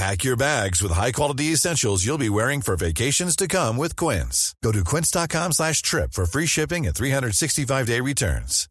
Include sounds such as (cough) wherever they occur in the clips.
Pack your bags with high-quality essentials you'll be wearing for vacations to come with Quince. Go to quince.com slash trip for free shipping and 365-day returns.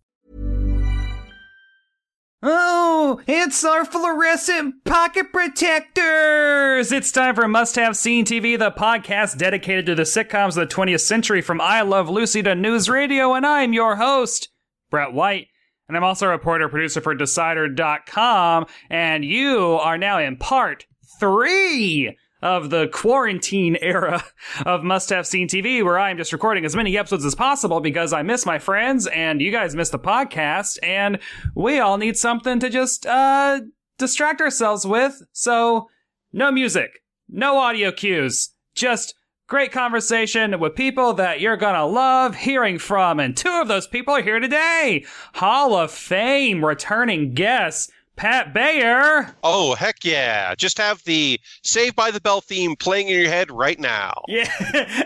Oh, it's our fluorescent pocket protectors! It's time for Must Have Seen TV, the podcast dedicated to the sitcoms of the 20th century from I Love Lucy to News Radio, and I'm your host, Brett White. And I'm also a reporter producer for Decider.com, and you are now in part three of the quarantine era of Must Have Seen TV, where I'm just recording as many episodes as possible because I miss my friends and you guys miss the podcast, and we all need something to just uh, distract ourselves with. So, no music, no audio cues, just great conversation with people that you're gonna love hearing from. And two of those people are here today Hall of Fame returning guests. Pat Bayer. Oh, heck yeah. Just have the Save by the Bell theme playing in your head right now. Yeah.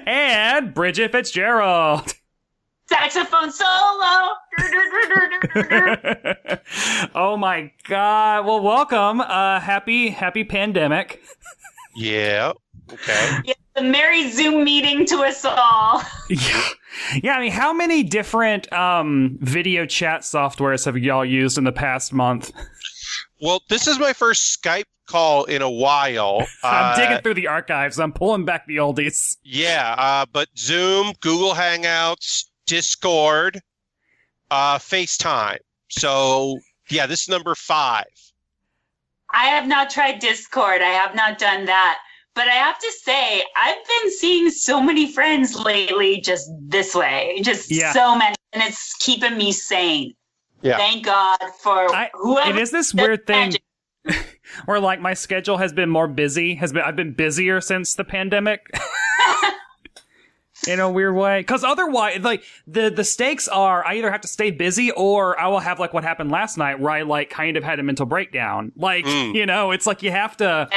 (laughs) and Bridget Fitzgerald. Saxophone solo. (laughs) oh my god. Well, welcome. Uh happy happy pandemic. Yeah. Okay. (laughs) Yeah, the merry Zoom meeting to us all. yeah. Yeah, I mean, how many different um video chat softwares have y'all used in the past month? Well, this is my first Skype call in a while. (laughs) I'm Uh, digging through the archives. I'm pulling back the oldies. Yeah, uh, but Zoom, Google Hangouts, Discord, uh, FaceTime. So, yeah, this is number five. I have not tried Discord. I have not done that. But I have to say, I've been seeing so many friends lately just this way. Just Yeah. so many. And it's keeping me sane. Yeah. Thank God for I, whoever. it is this weird thing (laughs) where like my schedule has been more busy. Has been I've been busier since the pandemic. (laughs) In a weird way, because otherwise, like the the stakes are, I either have to stay busy or I will have like what happened last night, where I like kind of had a mental breakdown. Like Mm. you know, it's like you have to.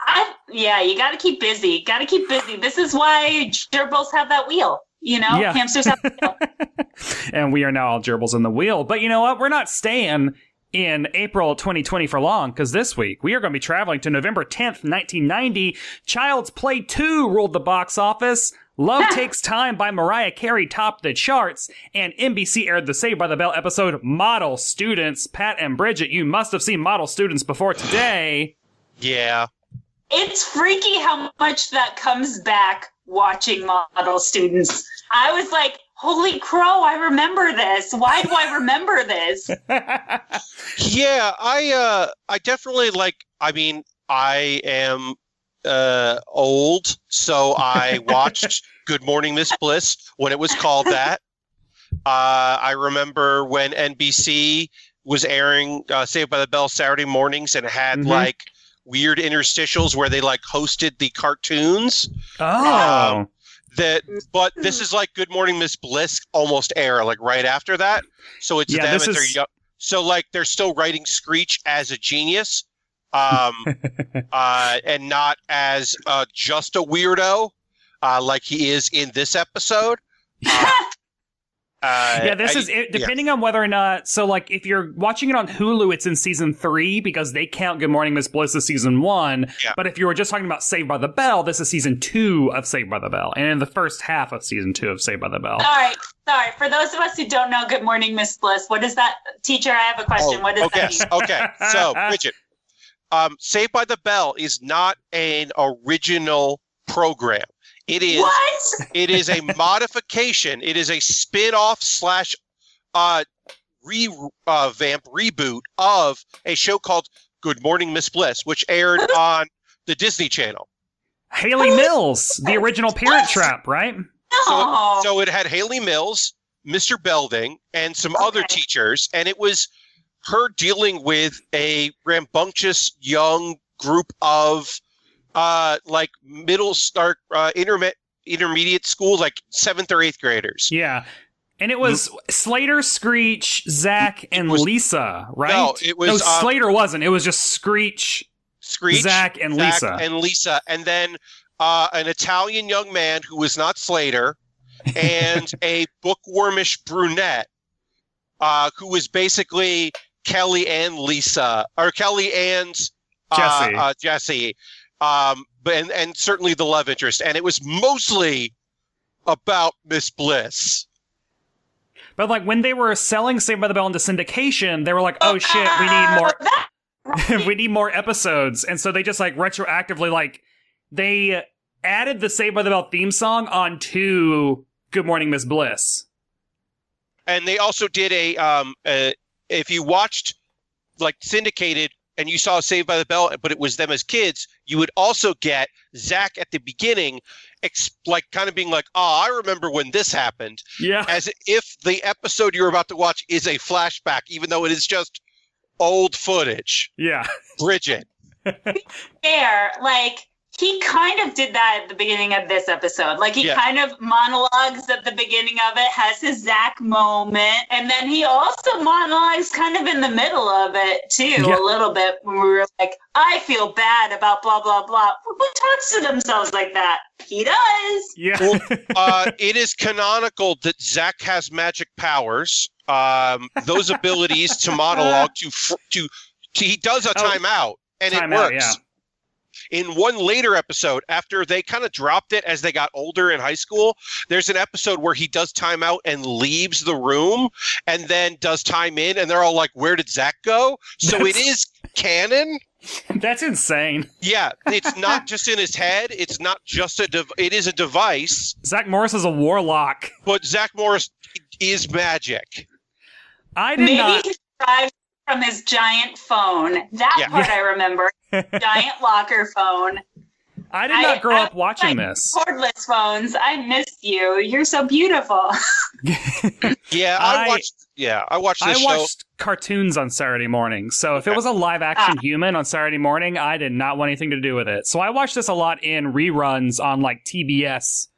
I, yeah, you got to keep busy. Got to keep busy. This is why gerbils have that wheel. You know, Yeah. hamsters have that (laughs) and we are now all gerbils in the wheel. But you know what? We're not staying in April 2020 for long because this week we are going to be traveling to November 10th, 1990. Child's Play 2 ruled the box office. Love (laughs) Takes Time by Mariah Carey topped the charts, and NBC aired the Saved by the Bell episode Model Students. Pat and Bridget, you must have seen Model Students before today. Yeah. It's freaky how much that comes back watching model students. I was like, holy crow, I remember this. Why do I remember this? (laughs) Yeah, I uh I definitely like I mean, I am uh old, so I (laughs) watched Good Morning Miss Bliss when it was called that. Uh I remember when NBC was airing uh, Saved by the Bell Saturday mornings and had Mhm. like weird interstitials where they like hosted the cartoons. Oh. Um, that but this is like Good Morning Miss Bliss almost air like right after that. So it's Yeah, them this at their is- young so like they're still writing Screech as a genius, um, (laughs) uh, and not as uh, just a weirdo, uh, like he is in this episode. (laughs) Uh, uh, yeah, this I- is it, yeah. depending on whether or not. So, like, if you're watching it on Hulu, it's in season three because they count Good Morning Miss Bliss as season one. Yeah. But if you were just talking about Saved by the Bell, this is season two of Saved by the Bell, and in the first half of season two of Saved by the Bell. All right, sorry. For those of us who don't know Good Morning Miss Bliss, what is that? Teacher, I have a question. Oh, what does okay, that mean? okay. So, (laughs) Bridget, um, Saved by the Bell is not an original program. It is. What? It is a modification. It is a spin-off slash uh, revamp reboot of a show called Good Morning Miss Bliss, which aired (laughs) on the Disney Channel. Hayley Mills, the original Parent Trap, right? So, No. so it had Hayley Mills, Mr. Belding, and some other teachers, and it was her dealing with a rambunctious young group of uh, like middle start uh, interme- intermediate school, like seventh or eighth graders. Yeah. And it was Slater, Screech, Zach, and was- Lisa, right? No, it was, No, um, Slater wasn't. It was just Screech, Screech, Zach, and Zach Lisa. and Lisa, and then uh, an Italian young man who was not Slater, and (laughs) a bookwormish brunette uh, who was basically Kelly and Lisa, or Kelly and uh, Jessie. uh, Jessie, um, but and, and certainly the love interest, and it was mostly about Miss Bliss. But like when they were selling Saved by the Bell into syndication, they were like, "Oh shit, we need (laughs) more. (laughs) We need more episodes." And so they just like retroactively like they added the Saved by the Bell theme song onto Good Morning Miss Bliss. and they also did a um uh, if you watched like syndicated and you saw saved by the bell but it was them as kids you would also get zach at the beginning ex- like kind of being like oh i remember when this happened Yeah. as if the episode you're about to watch is a flashback even though it is just old footage Yeah. bridget (laughs) fair. Like he kind of did that at the beginning of this episode. Like he Yeah. kind of monologues at the beginning of it, has his Zach moment, and then he also monologues kind of in the middle of it too, Yeah. a little bit. When we were like, "I feel bad about blah blah blah." Who talks to themselves like that? He does. Yeah. Well, (laughs) uh, it is canonical that Zach has magic powers. Um, those abilities to monologue to fr- to, to he does a Oh, timeout and it timeout, works. yeah. In one later episode, after they kind of dropped it as they got older in high school, there's an episode where he does timeout and leaves the room, and then does time in, and they're all like, "Where did Zach go?" So it That's- is canon. (laughs) That's insane. Yeah, it's not (laughs) just in his head. It's not just a. Dev- it is a device. Zach Morris is a warlock. But Zach Morris is magic. I did Maybe not. he drives from his giant phone. That Yeah. part I remember. (laughs) giant locker phone. I did not I- grow I- up watching I- this. Cordless phones. I miss you. You're so beautiful. (laughs) (laughs) Yeah, I, I- watched. Yeah, I watched I this show. watched cartoons on Saturday morning. So if it was a live action Ah. human on Saturday morning, I did not want anything to do with it. So I watched this a lot in reruns on like TBS.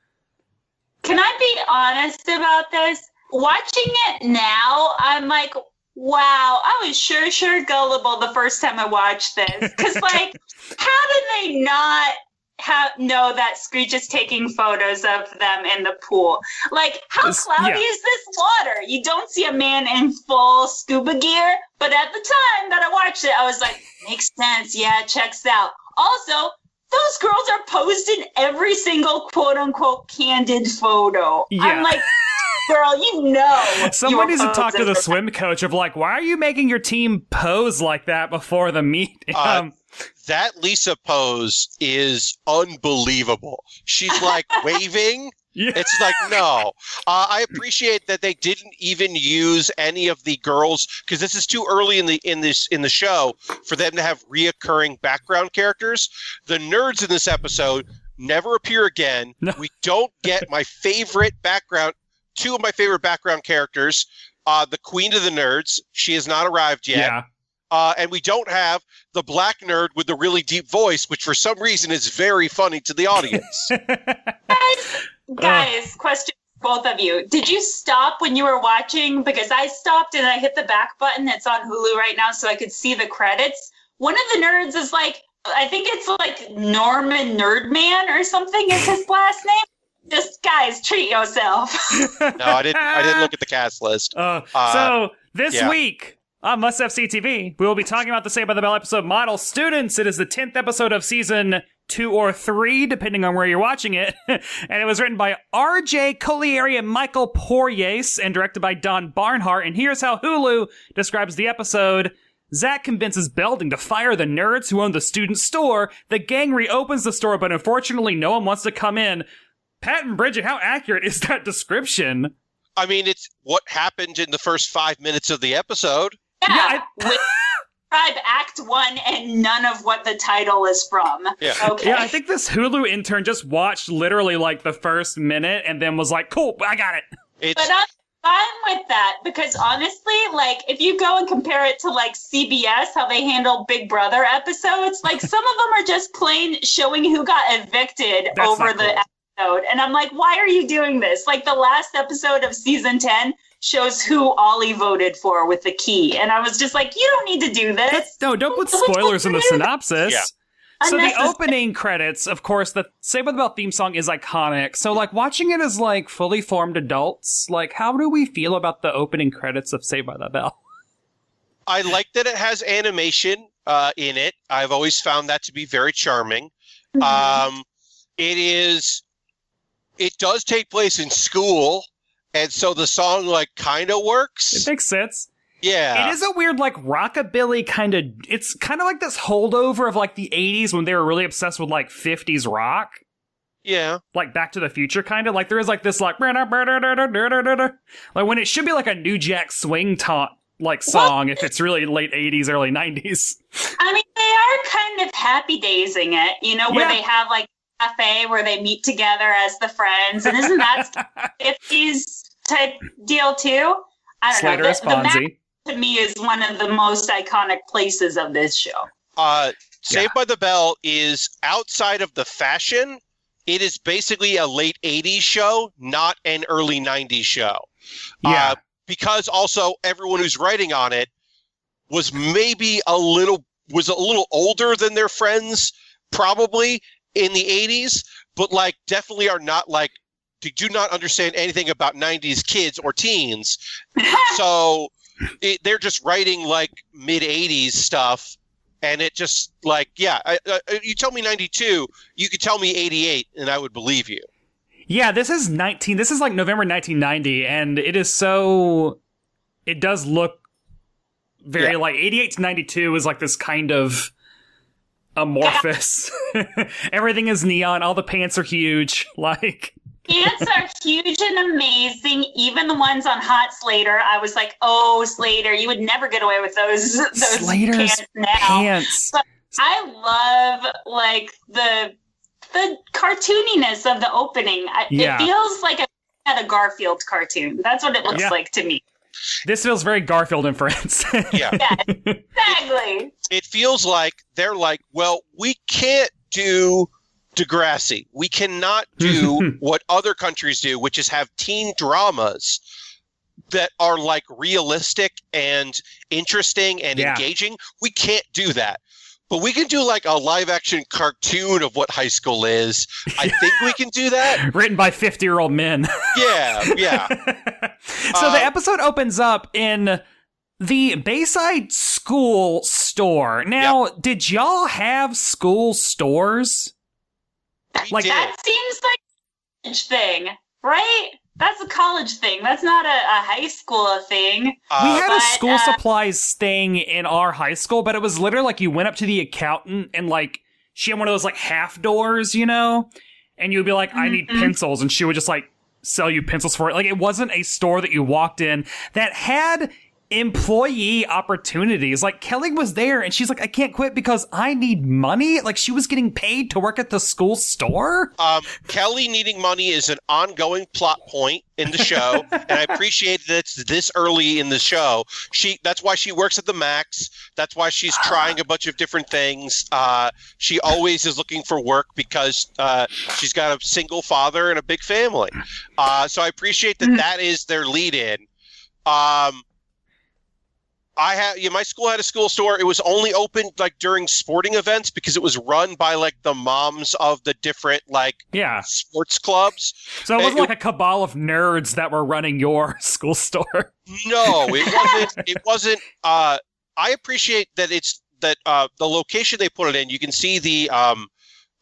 Can I be honest about this? Watching it now, I'm like, wow, I was sure, sure gullible the first time I watched this. Because, (laughs) like, how did they not have know that Screech is taking photos of them in the pool? Like, how This- cloudy yeah. is this water? You don't see a man in full scuba gear. But at the time that I watched it, I was like, makes sense. Yeah, checks out. Also, those girls are posed in every single quote unquote candid photo. Yeah. I'm like, girl, you know. Someone needs to talk to the poses swim coach of like, why are you making your team pose like that before the meet? Uh, Um, that Lisa pose is unbelievable. She's like (laughs) waving. yeah. It's like no. Uh, I appreciate that they didn't even use any of the girls because this is too early in the in this in the show for them to have reoccurring background characters. The nerds in this episode never appear again. No. We don't get my favorite background. Two of my favorite background characters. Uh, the queen of the nerds. She has not arrived yet. yeah. Uh, and we don't have the black nerd with the really deep voice, which for some reason is very funny to the audience. (laughs) Guys, guys, question for both of you. Did you stop when you were watching? Because I stopped and I hit the back button. It's on Hulu right now, so I could see the credits. One of the nerds is like, I think it's like Norman Nerdman or something is his last name. Just guys, treat yourself. (laughs) no, I didn't. I didn't look at the cast list. Uh, Uh, so this yeah. week on Must Have Seen TV, we will be talking about the Saved by the Bell episode Model Students. It is the 10th episode of season two or three, depending on where you're watching it. (laughs) and it was written by R.J. Colleary and Michael Poirier and directed by Don Barnhart. And here's how Hulu describes the episode. Zach convinces Belding to fire the nerds who own the student store. The gang reopens the store, but unfortunately, no one wants to come in. Pat and Bridget, how accurate is that description? I mean, it's what happened in the first five minutes of the episode. Yeah, Yeah, with Tribe Act One and none of what the title is from. Yeah. Okay. Yeah, I think this Hulu intern just watched literally like the first minute and then was like, "Cool, I got it." It's But I'm fine with that because honestly, like if you go and compare it to like CBS, how they handle Big Brother episodes, like some of them are just plain showing who got evicted That's over the cool. Episode. And I'm like, why are you doing this? Like the last episode of season 10 shows who Ollie voted for with the key. And I was just like, you don't need to do this. That's, no, don't put (laughs) spoilers in the synopsis. Yeah. So the opening credits, of course, the Save by the Bell theme song is iconic. So like watching it as like fully formed adults, like how do we feel about the opening credits of Save by the Bell? I like that it has animation uh, in it. I've always found that to be very charming. Mhm. Um, it is. It does take place in school, and so the song like kind of works. It makes sense. Yeah, It is a weird like rockabilly kind of. It's kind of like this holdover of like the '80s when they were really obsessed with like '50s rock. yeah. like Back to the Future kind of like there is like this like like when it should be like a New Jack Swing taunt like song if it's really late 80s early 90s. I mean, they are kind of happy daysing it, you know, where Yeah. they have like a cafe where they meet together as the friends, and isn't that (laughs) fifties type deal too? I don't Slater know. as The, the Max Fonzie. to me is one of the most iconic places of this show. Uh, Saved by the Bell is outside of the fashion. It is basically a late '80s show, not an early '90s show. Yeah. Uh, because also everyone who's writing on it was maybe a little was a little older than their friends probably in the 80s but like definitely are not like they do not understand anything about 90s kids or teens (laughs) so it, they're just writing like mid 80s stuff and it just like yeah I, I, you tell me 92 you could tell me 88 and i would believe you Yeah, this is 19 this is like November 1990 and it is so it does look very Yeah. like 88 to 92 is like this kind of amorphous. (laughs) Everything is neon, all the pants are huge (laughs) like Pants are huge and amazing. Even the ones on Hot Slater, I was like, "Oh, Slater, you would never get away with those those Slater's pants now." pants. I love like the the cartooniness of the opening. Yeah. It feels like a at a Garfield cartoon. That's what it looks Yeah. like to me. This feels very Garfield and Friends. yeah Exactly. it feels like they're like, well, we can't do Degrassi. We cannot do (laughs) what other countries do, which is have teen dramas that are like realistic and interesting and Yeah. engaging. We can't do that. But we can do like a live action cartoon of what high school is. I think we can do that. (laughs) Written by 50 year old men. Yeah, yeah. (laughs) so the Uh, episode opens up in the Bayside School store. Now, did y'all have school stores? We Like- did. That seems like a thing, right? That's a college thing. That's not a, a high school thing. we Uh, had a school uh, supplies thing in our high school, but it was literally like you went up to the accountant and like she had one of those like half doors, you know? And you would be like, I need Mhm. pencils. And she would just like sell you pencils for it. Like it wasn't a store that you walked in that had employee opportunities. Like Kelly was there and she's like, I can't quit because I need money. Like she was getting paid to work at the school store. Um, Kelly needing money is an ongoing plot point in the show, and I appreciate that it's this early in the show. She that's why she works at the Max. That's why she's trying a bunch of different things. Uh, she always is looking for work because uh, she's got a single father and a big family. Uh, so I appreciate that that is their lead in. Um, I had yeah, my school had a school store. It was only open like during sporting events because it was run by like the moms of the different like Yeah. sports clubs. So it wasn't It- like a cabal of nerds that were running your (laughs) school store. No, it wasn't. it wasn't. Uh, I appreciate that it's that uh, the location they put it in. You can see the um,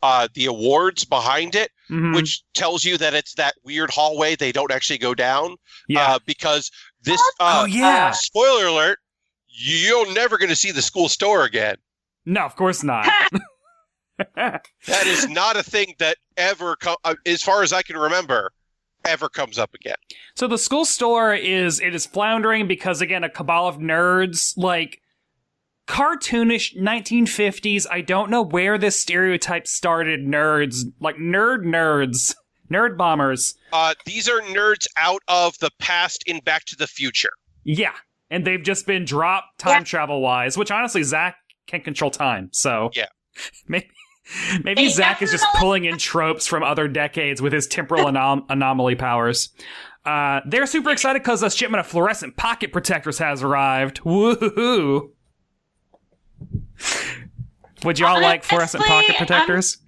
uh, the awards behind it, Mhm. which tells you that it's that weird hallway they don't actually go down. yeah. Uh, because this. Uh, oh, yeah. Spoiler alert: You're never going to see the school store again. no, of course not. (laughs) That is not a thing that ever, co- uh, as far as I can remember, ever comes up again. So the school store is it is floundering because again a cabal of nerds like cartoonish 1950s. I don't know where this stereotype started. Nerds like nerd nerds, nerd bombers. Uh, these are nerds out of the past in Back to the Future. Yeah, and they've just been dropped time Yeah. travel wise. Which honestly, Zach can't control time, so Yeah. (laughs) maybe. Maybe They Zach is just definitely- pulling in (laughs) tropes from other decades with his temporal (laughs) anom- anomaly powers. Uh, they're super excited because a shipment of fluorescent pocket protectors has arrived. Woohoo! Would y'all like fluorescent pocket protectors?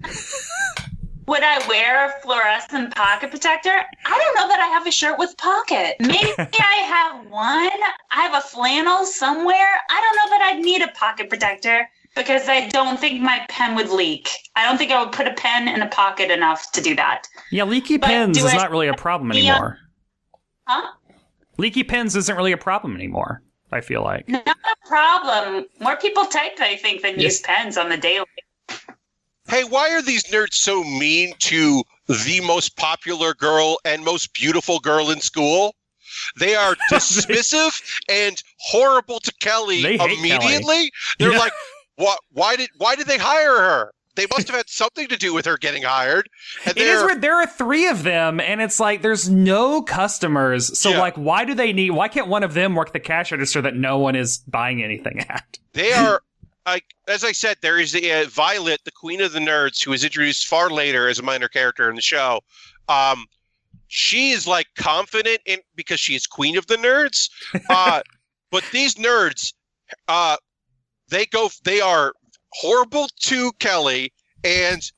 Would I wear a fluorescent pocket protector? I don't know that I have a shirt with pocket. (laughs) Maybe I have one. I have a flannel somewhere. I don't know that I'd need a pocket protector because I don't think my pen would leak. I don't think I would put a pen in a pocket enough to do that. yeah, leaky but pens is I- not really a problem anymore. Huh? Leaky pens isn't really a problem anymore. I feel like. Not a problem. More people type, I think, than use pens on the daily. Hey, why are these nerds so mean to the most popular girl and most beautiful girl in school? They are (laughs) dismissive and horrible to Kelly They immediately. They're Yeah. like, "What? Why did? Why did they hire her? They must have had something to do with her getting hired." And It is weird. There are three of them, and it's like there's no customers. So Yeah. like, why do they need? Why can't one of them work the cash register that no one is buying anything at? they are like as I said, there is uh, Violet, the queen of the nerds, who is introduced far later as a minor character in the show. Um, she is like confident in because she is queen of the nerds. (laughs) Uh, but these nerds, uh, they go, they are horrible to Kelly and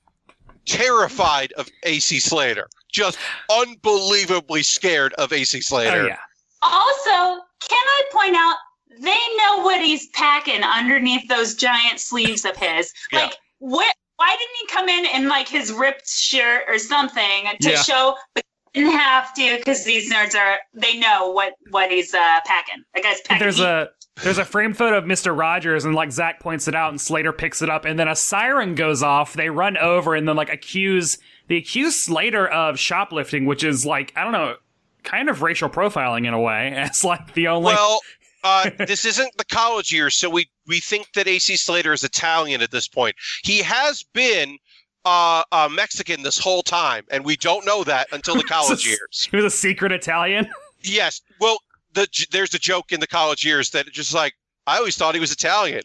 terrified of AC Slater. Just unbelievably scared of AC Slater. Oh yeah, Also, can I point out they know what he's packing underneath those giant sleeves of his? Yeah. Like, what? Why didn't he come in in like his ripped shirt or something to Yeah. show? But he didn't have to because these nerds are they know what what he's uh, packing. That guy's packing. there's heat. a there's a frame photo of Mister Rogers, and like Zach points it out, and Slater picks it up, and then a siren goes off. They run over and then like accuse they accuse Slater of shoplifting, which is like I don't know, kind of racial profiling in a way. (laughs) It's like the only Well, uh, this isn't the college years, so we we think that AC Slater is Italian at this point. He has been uh, uh, Mexican this whole time, and we don't know that until the (laughs) college years. he was a secret Italian. Yes, well, the there's a joke in the college years that it's just like I always thought he was Italian,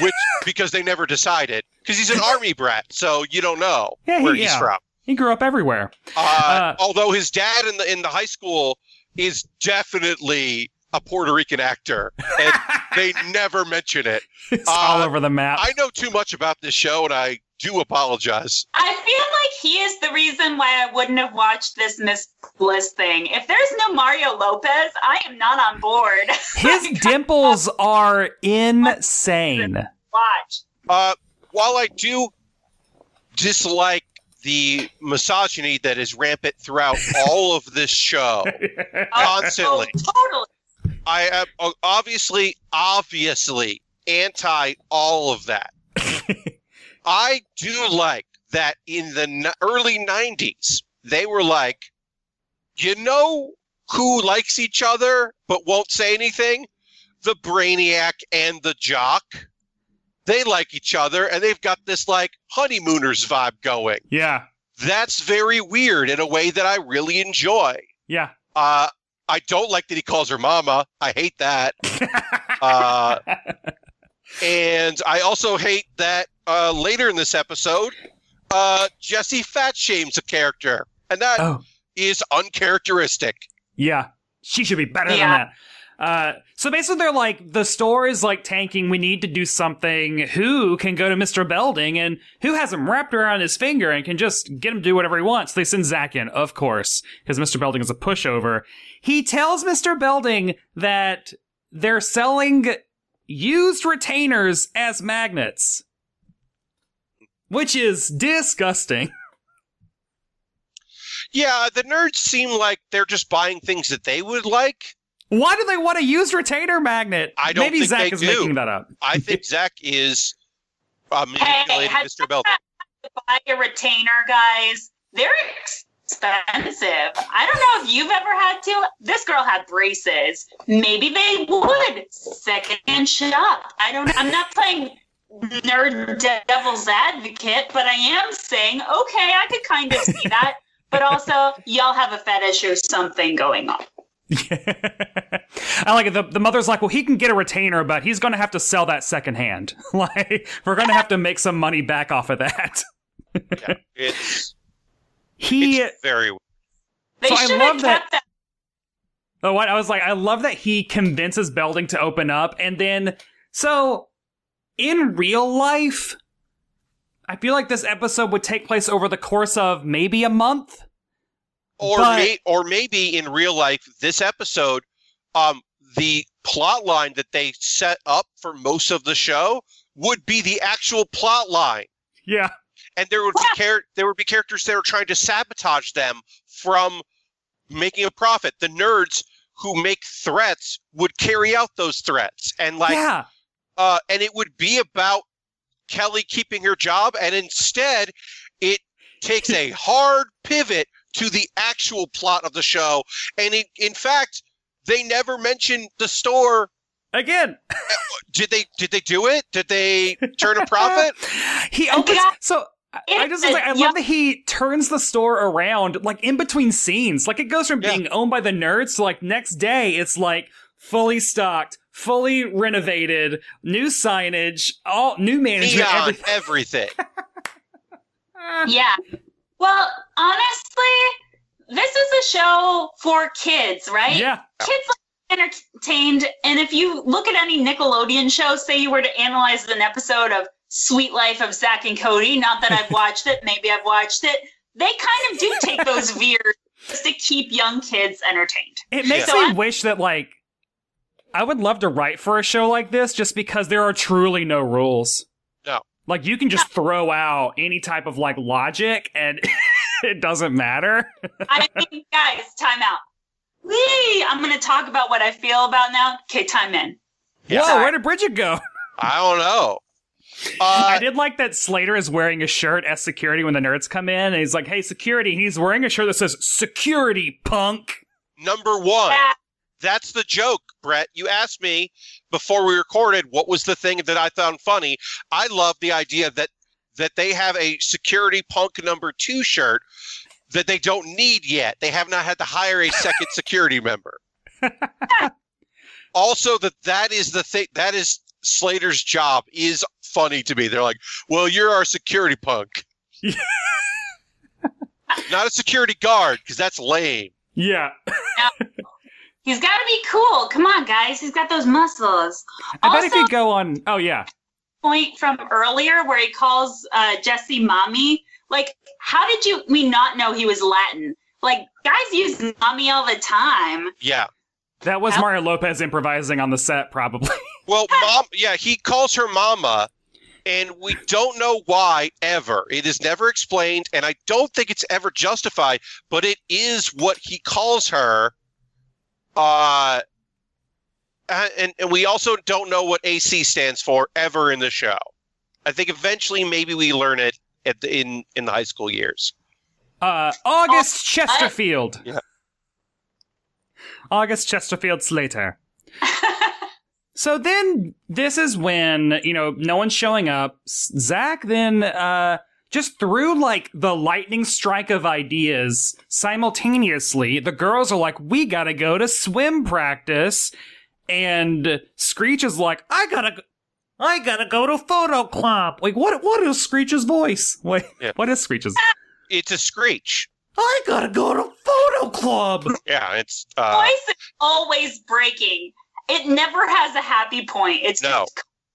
which (laughs) because they never decided because he's an army brat, so you don't know Yeah, he- where he's yeah. from. He grew up everywhere. Uh, Uh, although his dad in the in the high school is definitely a Puerto Rican actor, and (laughs) they never mention it. It's all Uh, over the map. I know too much about this show, and I do apologize. I feel like he is the reason why I wouldn't have watched this Miss Bliss thing. If there's no Mario Lopez, I am not on board. (laughs) His (laughs) dimples are insane. Watch. Uh, while I do dislike the misogyny that is rampant throughout all of this show, constantly, Oh, totally. I am uh, obviously, obviously anti all of that. (laughs) I do like that in the n- early 90s, they were like, you know who likes each other but won't say anything? The Brainiac and the Jock. They like each other and they've got this like honeymooners vibe going. Yeah, That's very weird in a way that I really enjoy. yeah. Uh, I don't like that he calls her mama. I hate that. (laughs) Uh, and I also hate that uh, later in this episode, uh, Jessie fat shames a character, and that is oh, uncharacteristic. yeah. She should be better than that. Uh, so basically, they're like, the store is like tanking. We need to do something. Who can go to Mr. Belding and who has him wrapped around his finger and can just get him to do whatever he wants? They send Zach in, of course, because Mr. Belding is a pushover. He tells Mr. Belding that they're selling used retainers as magnets, which is disgusting. (laughs) Yeah, the nerds seem like they're just buying things that they would like. Why do they want a used retainer magnet? I don't Maybe think Zach they is do. making that up. I think (laughs) Zach is uh, manipulating have Mr. Belding. buy a retainer, guys. They're expensive. I don't know if you've ever had to. This girl had braces. Maybe they would second shop. I don't. I'm not playing nerd devil's advocate, but I am saying okay, I could kind of see that. But also, y'all have a fetish or something going on. Yeah. (laughs) I like it. The, the mother's like, well, he can get a retainer, but he's going to have to sell that secondhand. (laughs) like, we're going to have to make some money back off of that. (laughs) Yeah, it's he. it's very They So I should love have that- kept that. Oh, what I was like, I love that he convinces Belding to open up, and then so in real life, I feel like this episode would take place over the course of maybe a month. or But- may, or maybe in real life this episode um the plot line that they set up for most of the show would be the actual plot line Yeah, and there would be char- there would be characters that are trying to sabotage them from making a profit the nerds who make threats would carry out those threats and like yeah, uh, and it would be about Kelly keeping her job, and instead, it takes a (laughs) hard pivot to the actual plot of the show. And in, in fact, they never mention the store. again. Did they? Did they do it? Did they turn a profit? (laughs) he opens. Yeah. So I- I just was like, I Yeah. love that he turns the store around, like in between scenes. Like it goes from Yeah. being owned by the nerds to like next day, it's like fully stocked, fully renovated, new signage, all new management, Neon, everything. everything. (laughs) Yeah. Well, honestly, this is a show for kids, right? Yeah, Kids like entertained, and if you look at any Nickelodeon show, say you were to analyze an episode of Suite Life of Zach and Cody, not that I've (laughs) watched it, maybe I've watched it, they kind of do take those (laughs) veers just to keep young kids entertained. it makes So me I- wish that like I would love to write for a show like this, just because there are truly no rules. No. Like you can just throw out any type of like logic, and (laughs) it doesn't matter. I mean, guys, time out. Wee! I'm going to talk about what I feel about now. Okay, time in. Yeah. Whoa, where did Bridget go? I don't know. I Uh, did like that Slater is wearing a shirt as security when the nerds come in, and he's like, "Hey, security!" He's wearing a shirt that says "Security, punk." number one. That's the joke, Brett. You asked me before we recorded what was the thing that I found funny. I love the idea that that they have a security punk number two shirt that they don't need yet. They have not had to hire a second security member. (laughs) also, that that is the thing. That is Slater's job. Is funny to me. They're like, "Well, you're our security punk." (laughs) not a security guard because that's lame. Yeah, He's got to be cool. Come on, guys. He's got those muscles. I bet if you go on, oh yeah, Point from earlier where he calls uh, Jessie mommy. Like, how did you we not know he was Latin? Like, guys use mommy all the time. Yeah. that was Mario Lopez improvising on the set, probably. (laughs) Well, mom, yeah, he calls her mama, and we don't know why ever. It is never explained, and I don't think it's ever justified, but it is what he calls her. Uh, and, and we also don't know what AC stands for ever in the show. I think eventually maybe we learn it at the, in in the high school years. Uh, August Chesterfield. Yeah. August Chesterfield Slater. (laughs) So then this is when, you know, no one's showing up. Zach then uh just through like the lightning strike of ideas simultaneously, the girls are like, we gotta go to swim practice. And Screech is like, I gotta go- I gotta go to photo club. Like what what is Screech's voice? Wait, Yeah. what is Screech's? (laughs) It's a screech. I gotta go to photo club. Yeah, it's uh, Voice is always breaking. It never has a happy point. It's No.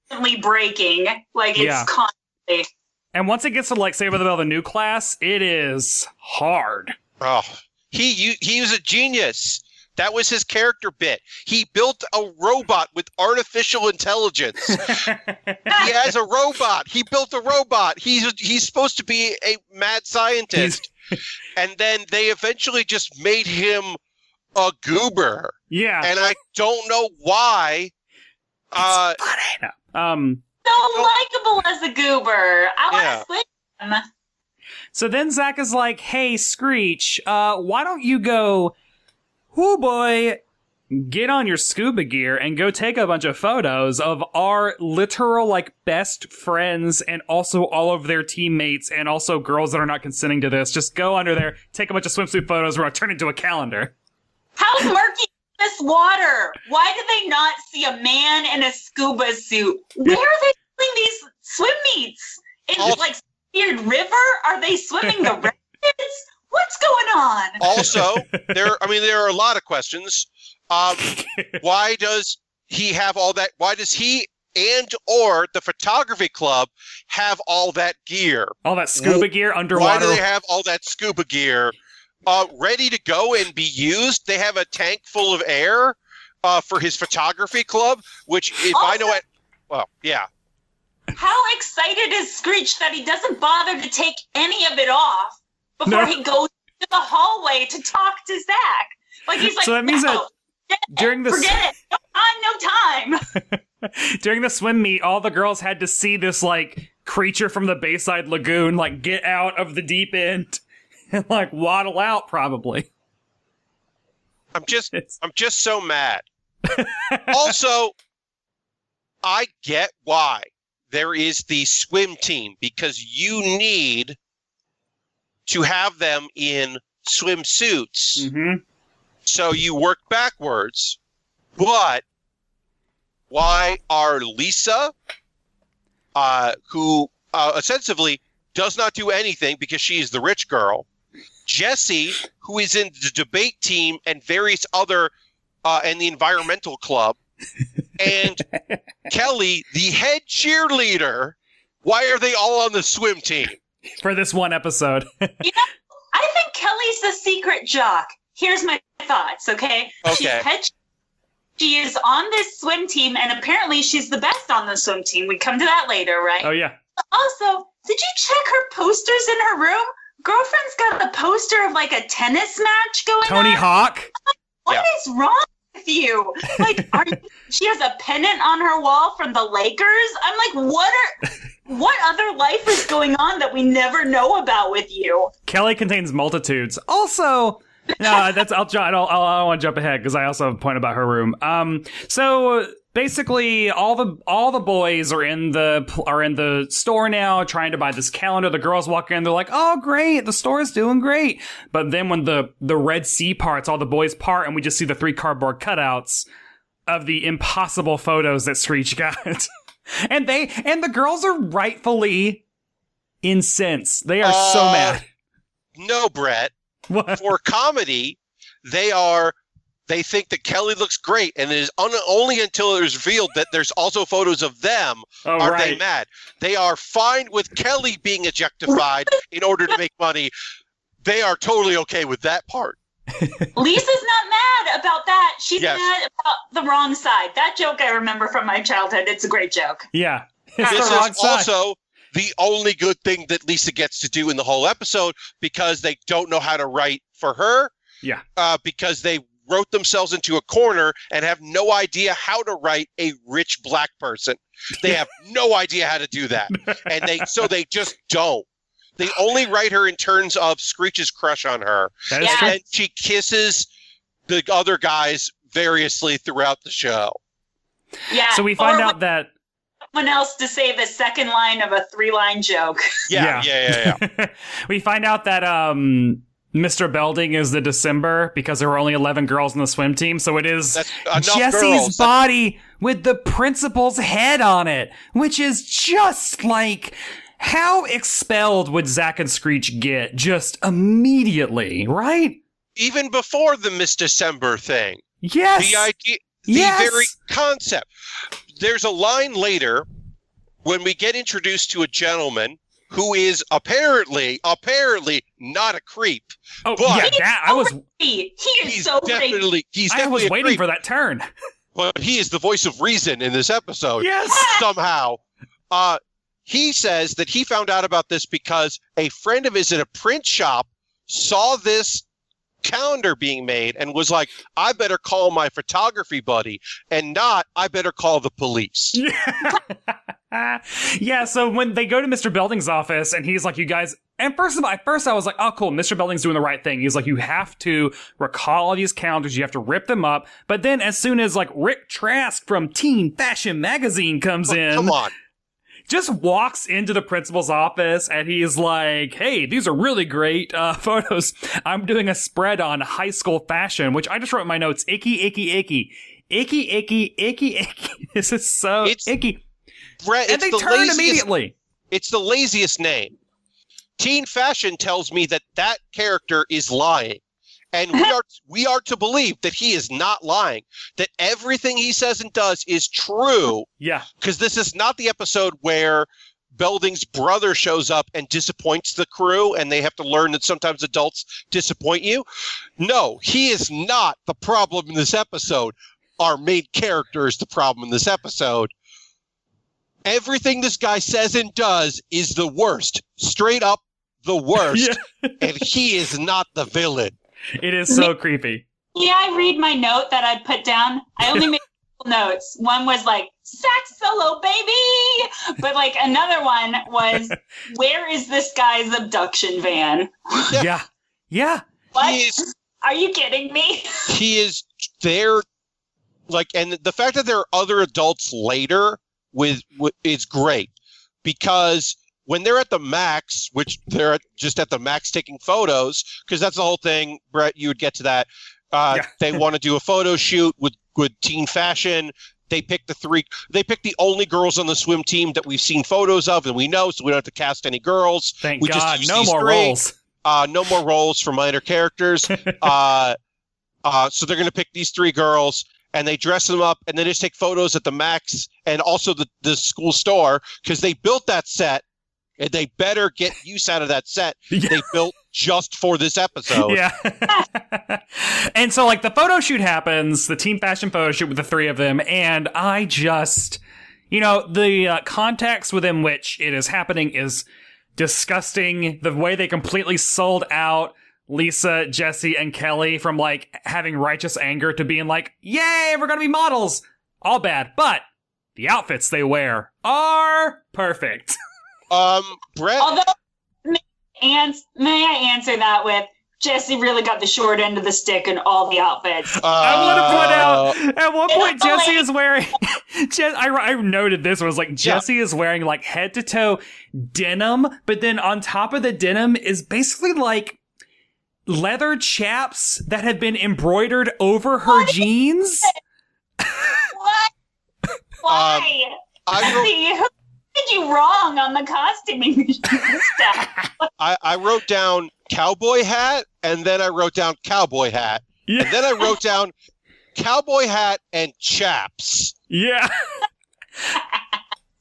constantly breaking. Like, it's Yeah. constantly. And once it gets to like Save the Bell, the new class, it is hard. Oh, he you, he was a genius. That was his character bit. He built a robot with artificial intelligence. (laughs) he has a robot. He built a robot. He's he's supposed to be a mad scientist. and then they eventually just made him a goober. yeah. And I don't know why. Uh, Um. So likable as a goober. I Yeah. want to switch him. So then Zach is like, "Hey, Screech, uh, why don't you go? Oh boy." Get on your scuba gear and go take a bunch of photos of our literal, like, best friends and also all of their teammates and also girls that are not consenting to this. Just go under there, take a bunch of swimsuit photos, we're gonna turn it into a calendar. How murky is this water? Why do they not see a man in a scuba suit? Where are they doing these swim meets? In Also- like weird river? Are they swimming the rapids? What's going on? Also, (laughs) there. I mean, there are a lot of questions. Um, why does he have all that? Why does he and or the photography club have all that gear? All that scuba gear underwater. Why do they have all that scuba gear uh, ready to go and be used? They have a tank full of air uh, for his photography club, which, if I know it, well, yeah. How excited is Screech that he doesn't bother to take any of it off before No. he goes to the hallway to talk to Zach? Like he's like, So that means no, During the forget it. No time, no time. (laughs) during the swim meet, all the girls had to see this like creature from the Bayside Lagoon like get out of the deep end and (laughs) like waddle out probably. I'm just, (laughs) It's- I'm just so mad. also, I get why there is the swim team because you need to have them in swimsuits. Mm-hmm. So you work backwards. But why are Lisa, uh, who uh, ostensibly does not do anything because she is the rich girl, Jessie, who is in the debate team and various other, uh, and the environmental club, and (laughs) Kelly, the head cheerleader, why are they all on the swim team? For this one episode. (laughs) I think Kelly's the secret jock. Here's my thoughts, okay? She's head she is on this swim team, and apparently she's the best on the swim team. We come to that later, right? oh yeah. Also, did you check her posters in her room? Girlfriend's got a poster of like a tennis match going Tony on. Tony Hawk. What Yeah. is wrong with you? Like, (laughs) are you, she has a pennant on her wall from the Lakers? I'm like, what are, what other life is going on that we never know about with you? Kelly contains multitudes. Also, no, that's I'll. ju- I don't. I'll, I don't want to jump ahead because I also have a point about her room. Um, so basically, all the all the boys are in the are in the store now, trying to buy this calendar. The girls walk in, they're like, "Oh, great, the store is doing great." But then when the the Red Sea parts, all the boys part, and we just see the three cardboard cutouts of the impossible photos that Screech got. (laughs) and they and the girls are rightfully incensed. They are so Uh, mad. No, Brett. (laughs) What? for comedy, they are they think that Kelly looks great, and it is un- only until it is revealed that there's also photos of them Oh, are they mad. They are fine with Kelly being objectified (laughs) in order to make money. They are totally okay with that part. (laughs) Lisa's not mad about that. She's Yes. mad about the wrong side. That joke I remember from my childhood. It's a great joke. Yeah. (laughs) It's this the wrong is side. also the only good thing that Lisa gets to do in the whole episode because they don't know how to write for her. Yeah. Uh, because they wrote themselves into a corner and have no idea how to write a rich black person. They have (laughs) no idea how to do that. And they so they just don't. They only write her in terms of Screech's crush on her. That is Yeah. And she kisses the other guys variously throughout the show. Yeah. So we find or out that someone else to say the second line of a three-line joke. Yeah, yeah, yeah, yeah. (laughs) we find out that um Mr. Belding is the December because there were only 11 girls on the swim team, so it is Jessie's girls. body with the principal's head on it, which is just like how expelled would Zack and Screech get just immediately, right? Even before the Miss December thing. Yes. the idea the Yes. very concept there's a line later when we get introduced to a gentleman who is apparently apparently not a creep oh, but- yeah, that I was He, he is he's so great. definitely he's I was a waiting creep, for that turn. but he is the voice of reason in this episode Yes. somehow uh he says that he found out about this because a friend of his at a print shop saw this calendar being made and was like i better call my photography buddy and not i better call the police yeah, (laughs) (laughs) (laughs) so when they go to Mr. Belding's office and he's like, you guys, and first of all, at first I was like, oh, cool, Mr. Belding's doing the right thing. He's like, you have to recall all these calendars, you have to rip them up. But then as soon as like Rick Trask from Teen Fashion Magazine comes Oh, in, Come on. (laughs) just walks into the principal's office and he's like, Hey, these are really great uh, (laughs) photos. I'm doing a spread on high school fashion, which I just wrote in my notes. Icky, icky, icky. Icky, icky, icky, icky. This is so It's- icky. Brett, And it's they the turn laziest, immediately. It's the laziest name. Teen Fashion tells me that that character is lying. And we (laughs) are we are to believe that he is not lying. That everything he says and does is true Yeah. because this is not the episode where Belding's brother shows up and disappoints the crew and they have to learn that sometimes adults disappoint you. No, he is not the problem in this episode. Our main character is the problem in this episode. Everything this guy says and does is the worst. Straight up the worst. (laughs) and he is not the villain. It is so creepy. Yeah, I read my note that I put down. I only made couple notes. One was like sax solo, baby, but like another one was (laughs) where is this guy's abduction van? Yeah. (laughs) Yeah. Yeah. What? He is Are you kidding me? he is there like and the fact that there are other adults later with, with is great because when they're at the max which they're just at the max taking photos because that's the whole thing brett you would get to that uh, Yeah. they want to do a photo shoot with with teen fashion they pick the three they pick the only girls on the swim team that we've seen photos of and we know so we don't have to cast any girls Thank We just God. No more three. roles. uh, no more roles for minor characters. (laughs) uh, uh, so they're going to pick these three girls and they dress them up and they just take photos at the Max and also the, the school store because they built that set and they better get use out of that set (laughs) Yeah. they built just for this episode. Yeah. (laughs) and so, like, the photo shoot happens, the teen fashion photo shoot with the three of them, and I just, you know, the uh, context within which it is happening is disgusting. The way they completely sold out Lisa, Jesse, and Kelly from, like, having righteous anger to being like, yay, we're gonna be models. All bad. But the outfits they wear are perfect. (laughs) Um, Brett, Although, may, ans- may I answer that with Jesse really got the short end of the stick in all the outfits. uh, I want to point out at one point Jesse is wearing. (laughs) Je- I, I noted this was like Jesse is wearing like head to toe denim, but then on top of the denim is basically like leather chaps that have been embroidered over her jeans. what? Um, Why? I (laughs) wrote, Jesse, who did you wrong on the costuming (laughs) stuff? I, I wrote down cowboy hat and then I wrote down cowboy hat Yeah, and then I wrote down cowboy hat and chaps. yeah,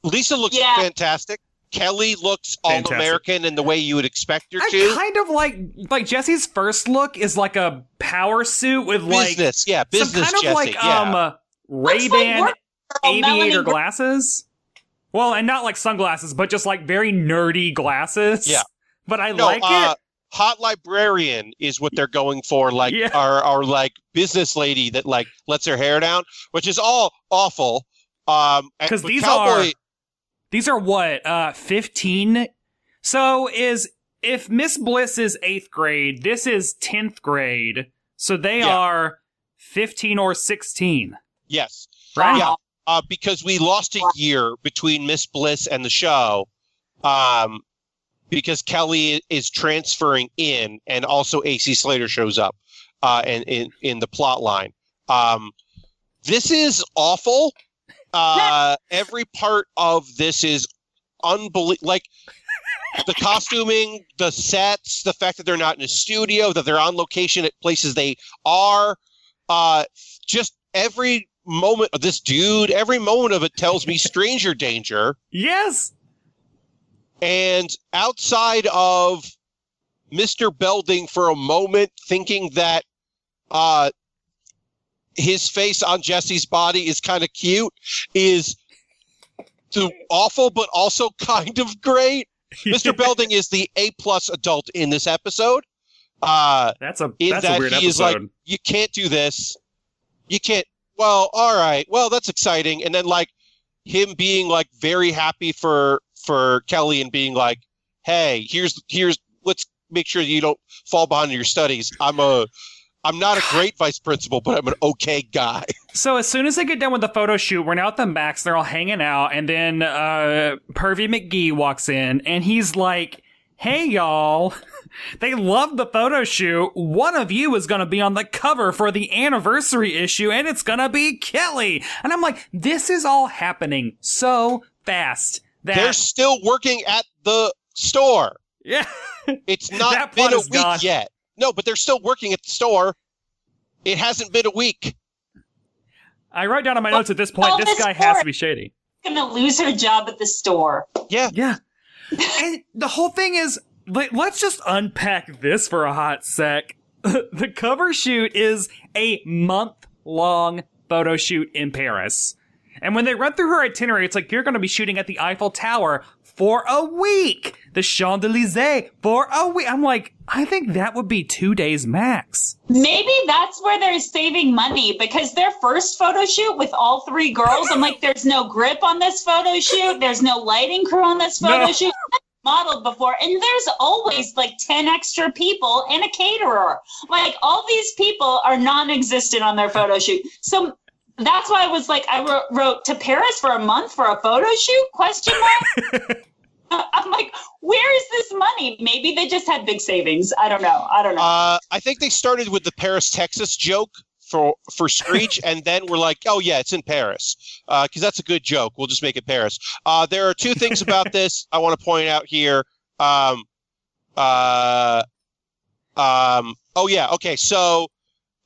Lisa looks Yeah. fantastic. Kelly looks all American in the way you would expect her I to. kind of like like Jesse's first look is like a power suit with like business, yeah, some business kind of Jesse, like yeah. um uh, Ray Looks like Ban work girl Melanie aviator glasses. Well, and not like sunglasses, but just like very nerdy glasses. Yeah. But I no, like uh, it. hot librarian is what they're going for. Like Yeah. our our like business lady that like lets her hair down, which is all awful. Um, 'Cause these cowboy, are- These are what, uh, 15? So is, if Miss Bliss is 8th grade, this is 10th grade. So they Yeah. are 15 or 16. yes, Right? Yeah. uh, because we lost a year between Miss Bliss and the show, um, because Kelly is transferring in, and also AC Slater shows up, uh, and in in the plot line. Um, this is awful. Uh, every part of this is unbelievable. Like the costuming, the sets, the fact that they're not in a studio, that they're on location at places they are. Uh, just every moment of this dude, every moment of it tells me stranger danger. Yes! And outside of Mr. Belding for a moment thinking that uh, his face on Jesse's body is kind of cute is too awful, but also (laughs) kind of great. Mr. (laughs) Belding is the A plus adult in this episode. Uh, That's a, in that's a that weird he is like, you can't do this. You can't. Well, all right. Well, that's exciting. And then like him being like very happy for for Kelly and being like, "Hey, here's here's let's make sure you don't fall behind in your studies. I'm a I'm not a great vice principal, but I'm an okay guy." (laughs) So as soon as they get done with the photo shoot, we're now at the max. They're all hanging out, and then uh, Pervy McGee walks in, and he's like, "Hey, y'all." (laughs) They love the photo shoot. One of you is going to be on the cover for the anniversary issue, and it's going to be Kelly. And I'm like, this is all happening so fast that They're still working at the store. yeah, (laughs) It's not been a week gone. yet. No, but they're still working at the store. It hasn't been a week. I write down on my notes at this point, this this guy has to be shady. Gonna lose her job at the store. Yeah. Yeah. and the whole thing is, like, let's just unpack this for a hot sec. (laughs) the cover shoot is a month long photo shoot in Paris. And when they run through her itinerary, it's like you're going to be shooting at the Eiffel Tower for a week, the Champs Elysees for a week. I'm like, I think that would be two days max. Maybe that's where they're saving money because their first photo shoot with all three girls, I'm like, there's no grip on this photo shoot. There's no lighting crew on this photo No. shoot. Modeled before, and there's always like 10 extra people and a caterer. Like, all these people are non existent on their photo shoot. So that's why I was like, I wrote, wrote to Paris for a month for a photo shoot? Question mark. (laughs) (laughs) I'm like, where is this money? Maybe they just had big savings. I don't know. I don't know. Uh, I think they started with the Paris, Texas joke for for Screech, (laughs) and then we're like, oh yeah, it's in Paris because that's a good joke. We'll just make it Paris. Uh, there are two things about (laughs) this I want to point out here. Um, uh, um, oh yeah, okay. So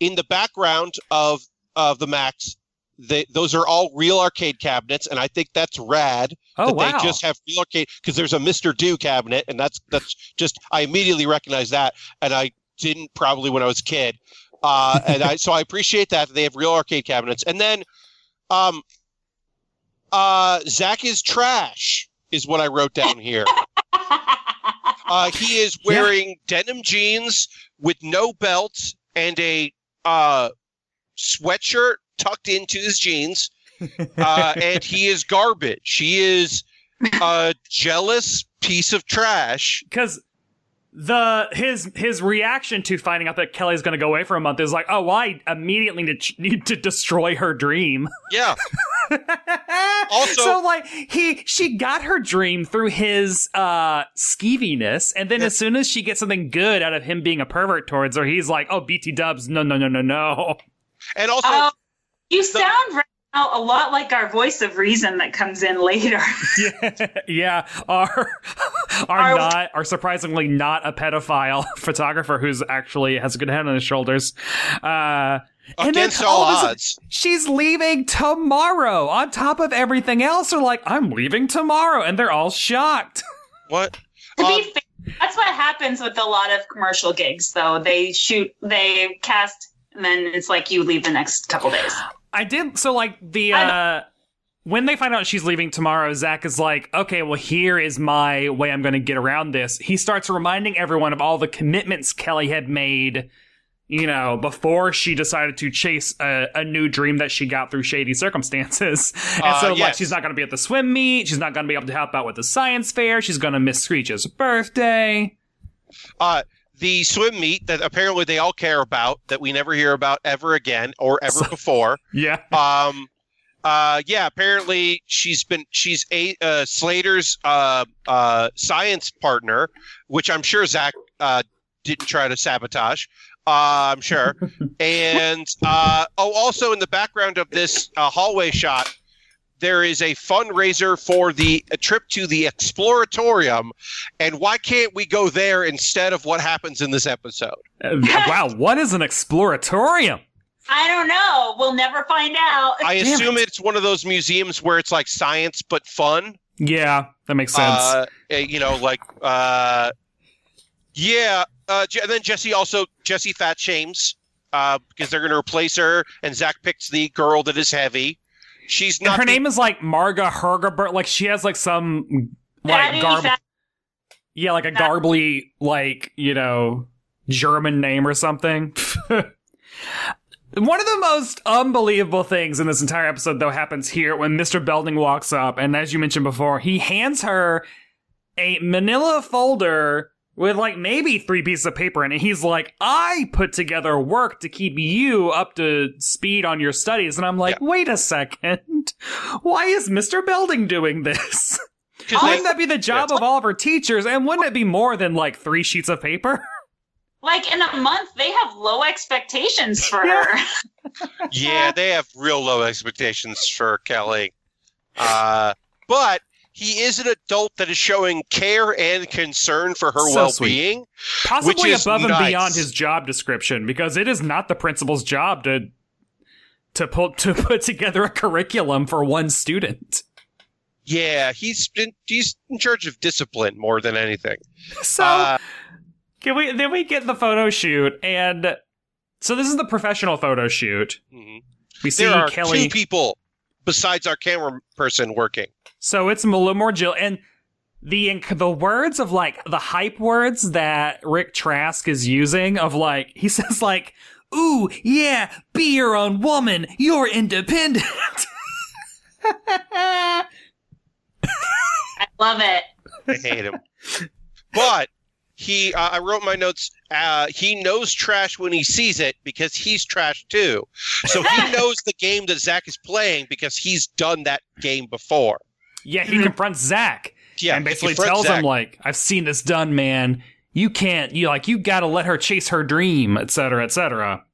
in the background of of the Max, they, those are all real arcade cabinets, and I think that's rad Oh, that wow. they just have real arcade because there's a Mr. Do cabinet, and that's that's just I immediately recognize that, and I didn't probably when I was a kid, uh, and I so I appreciate that, that they have real arcade cabinets, and then, um, uh, Zach is trash is what I wrote down here. (laughs) Uh, he is Yeah. wearing denim jeans with no belt and a uh, sweatshirt tucked into his jeans, uh, (laughs) and he is garbage. He is a jealous piece of trash. because the his his reaction to finding out that Kelly's going to go away for a month is like, oh, well, I immediately need to, need to destroy her dream. Yeah, (laughs) Also- so like he she got her dream through his uh skeeviness, and then as soon as she gets something good out of him being a pervert towards her, he's like, oh, BT Dubs, no, no, no, no, no. and also Oh, you sound right now a lot like our voice of reason that comes in later. (laughs) (laughs) yeah, yeah, are are Are- not are surprisingly not a pedophile (laughs) photographer who's actually has a good head on his shoulders. Uh, and then against all all of a odds. she's leaving tomorrow. On top of everything else, they're like, "I'm leaving tomorrow," and they're all shocked. What? to Um, be fair, that's what happens with a lot of commercial gigs, though. They shoot, they cast, and then it's like you leave the next couple days. I did so like the I uh when they find out she's leaving tomorrow, Zach is like, okay, well, here is my way I'm going to get around this. He starts reminding everyone of all the commitments Kelly had made, you know, before she decided to chase a, a new dream that she got through shady circumstances. (laughs) And Uh, so, like, yes. she's not going to be at the swim meet. She's not going to be able to help out with the science fair. She's going to miss Screech's birthday. Uh, the swim meet that apparently they all care about that we never hear about ever again or ever before. (laughs) Yeah. Um, uh, yeah, apparently she's been she's a uh, Slater's uh, uh, science partner, which I'm sure Zach uh, didn't try to sabotage. Uh, I'm sure. (laughs) and uh, oh, also in the background of this uh, hallway shot, there is a fundraiser for the a trip to the Exploratorium. And why can't we go there instead of what happens in this episode? Uh, (laughs) wow, what is an exploratorium? I don't know. We'll never find out. I Damn assume it's one of those museums where it's like science but fun. Yeah, that makes sense. Uh, eh, you know, like uh, yeah. Uh, Je- and then Jesse also Jesse fat shames uh, because they're going to replace her, and Zach picks the girl that is heavy. She's not. her the- name is like Marga Hergerbert. Like she has like some like Fatty, garb, fat- yeah, like a Fat- garbly like you know German name or something. (laughs) One of the most unbelievable things in this entire episode, though, happens here when Mr. Belding walks up, and as you mentioned before, he hands her a manila folder with like maybe three pieces of paper in it. He's like, I put together work to keep you up to speed on your studies. And I'm like, Yeah. wait a second. (laughs) Why is Mr. Belding doing this? (laughs) Wouldn't that be the job of all of our teachers? And wouldn't it be more than like three sheets of paper? (laughs) Like in a month, they have low expectations for Yeah. her. yeah, they have real low expectations for Kelly. Uh, but he is an adult that is showing care and concern for her So well-being. Possibly is above and beyond his job description, because it is not the principal's job to to put to (laughs) put together a curriculum for one student. Yeah, he's been he's in charge of discipline more than anything. So Uh, can we then we get the photo shoot and so this is the professional photo shoot. mhm. We see there are Kelly. two people besides our camera person working. So it's a little more Jill and the the words of like the hype words that Rick Trask is using of like he (laughs) says like ooh yeah be your own woman you're independent. (laughs) I love it. I hate him. but he, uh, I wrote my notes. Uh, he knows trash when he sees it because he's trash too. So he (laughs) knows the game that Zach is playing because he's done that game before. yeah, he confronts Zach Yeah, and basically tells Zach. him like I've seen this done man. You can't you like you got to let her chase her dream, etc., etc.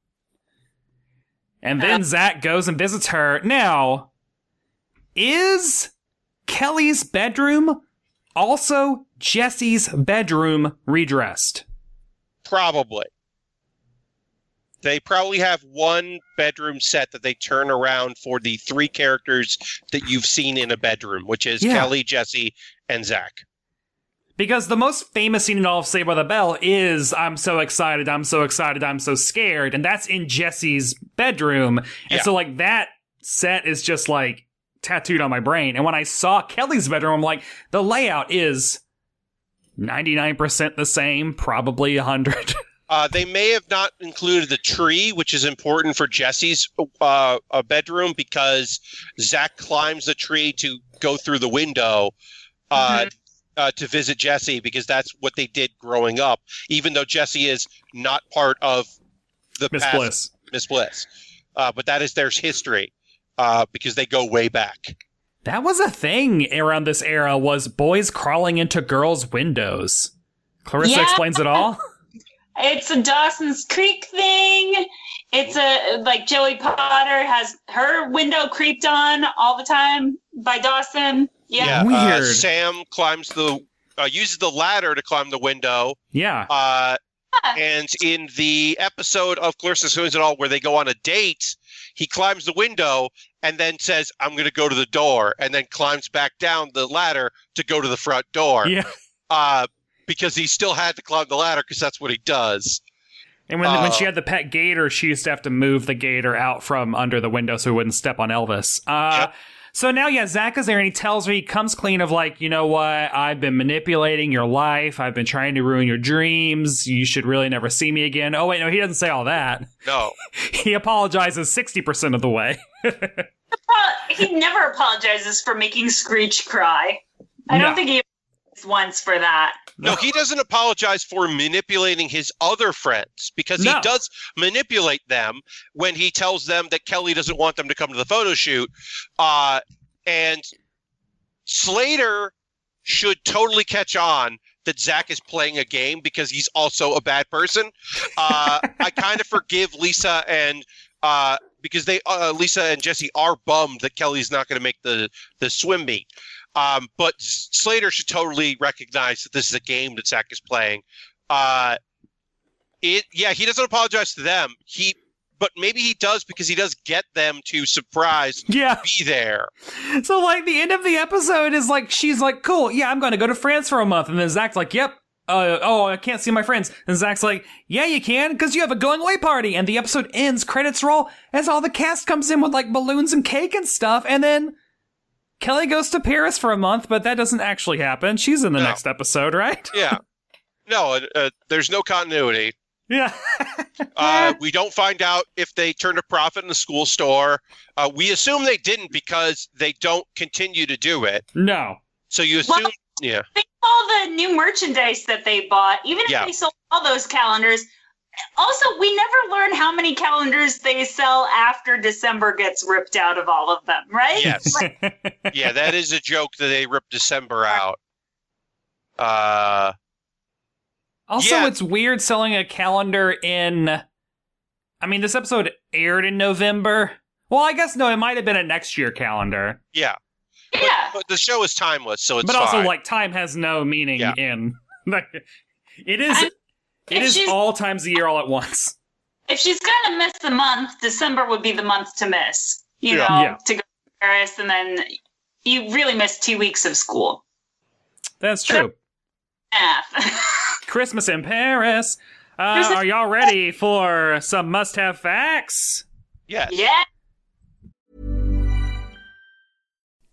And then Zach goes and visits her. Now, is Kelly's bedroom also Jesse's bedroom redressed? Probably. They probably have one bedroom set that they turn around for the three characters that you've seen in a bedroom, which is Yeah. Kelly, Jesse, and Zach. Because the most famous scene in all of Saved by the Bell is I'm so excited, I'm so excited, I'm so scared. And that's in Jesse's bedroom. And Yeah. so, like, that set is just like tattooed on my brain. And when I saw Kelly's bedroom, I'm like, the layout is 99% the same, probably 100. (laughs) Uh, they may have not included the tree, which is important for Jesse's uh, uh, bedroom because Zach climbs the tree to go through the window uh, uh, to visit Jesse because that's what they did growing up. Even though Jesse is not part of the Miss past- Bliss. Miss Bliss, uh, but that is their history uh, because they go way back. That was a thing around this era was boys crawling into girls' windows. Clarissa Yeah. explains it all. (laughs) It's a Dawson's Creek thing. It's a like Joey Potter has her window creeped on all the time by Dawson. Yeah. Uh, Weird. Sam climbs the uh, uses the ladder to climb the window. Yeah. Uh, and in the episode of Clarissa Explains It All where they go on a date, he climbs the window and then says, I'm going to go to the door, and then climbs back down the ladder to go to the front door. Yeah. Uh, because he still had to climb the ladder because that's what he does. And when, when Uh, she had the pet gator, she used to have to move the gator out from under the window so he wouldn't step on Elvis. Uh, Yep. So now, yeah, Zach is there and he tells her, he comes clean of like, you know what? I've been manipulating your life. I've been trying to ruin your dreams. You should really never see me again. Oh, wait, no, he doesn't say all that. No. (laughs) He apologizes 60% of the way. (laughs) Uh, he never apologizes for making Screech cry. I No. don't think he apologized once for that. No, he doesn't apologize for manipulating his other friends because No. he does manipulate them when he tells them that Kelly doesn't want them to come to the photo shoot. Uh, and Slater should totally catch on that Zach is playing a game because he's also a bad person. Uh, I kind of forgive Lisa and uh, because they uh, Lisa and Jesse are bummed that Kelly's not going to make the the swim meet. Um, but Slater should totally recognize that this is a game that Zach is playing. Uh, it yeah, he doesn't apologize to them. He but maybe he does because he does get them to surprise (laughs) yeah. be there. So, like, the end of the episode is like, she's like, cool, yeah, I'm going to go to France for a month. And then Zach's like, yep. Uh, oh, I can't see my friends. And Zach's like, yeah, you can, because you have a going away party. And the episode ends, credits roll, as all the cast comes in with like balloons and cake and stuff. And then Kelly goes to Paris for a month, but that doesn't actually happen. She's in the No. next episode, right? (laughs) Yeah. No, uh, uh, there's no continuity. Yeah. Uh, we don't find out if they turned a profit in the school store. Uh, we assume they didn't because they don't continue to do it. no. So you assume, Well- yeah, Think of all the new merchandise that they bought, even if Yeah. they sold all those calendars. Also, we never learn how many calendars they sell after December gets ripped out of all of them, right? yes, (laughs) yeah. That is a joke that they rip December out. Uh, Also, Yeah. it's weird selling a calendar in. I mean, this episode aired in November. Well, I guess no, it might have been a next year calendar. yeah. But, Yeah. but the show is timeless, so it's but also, fine. like, time has no meaning Yeah. in. (laughs) Like, it is. I- It if is all times a year, all at once. If she's gonna miss a month, December would be the month to miss. You Yeah. know, Yeah. to go to Paris, and then you really miss two weeks of school. That's true. Math. (laughs) Christmas in Paris. Uh, are y'all ready for some must-have facts? yes. yeah.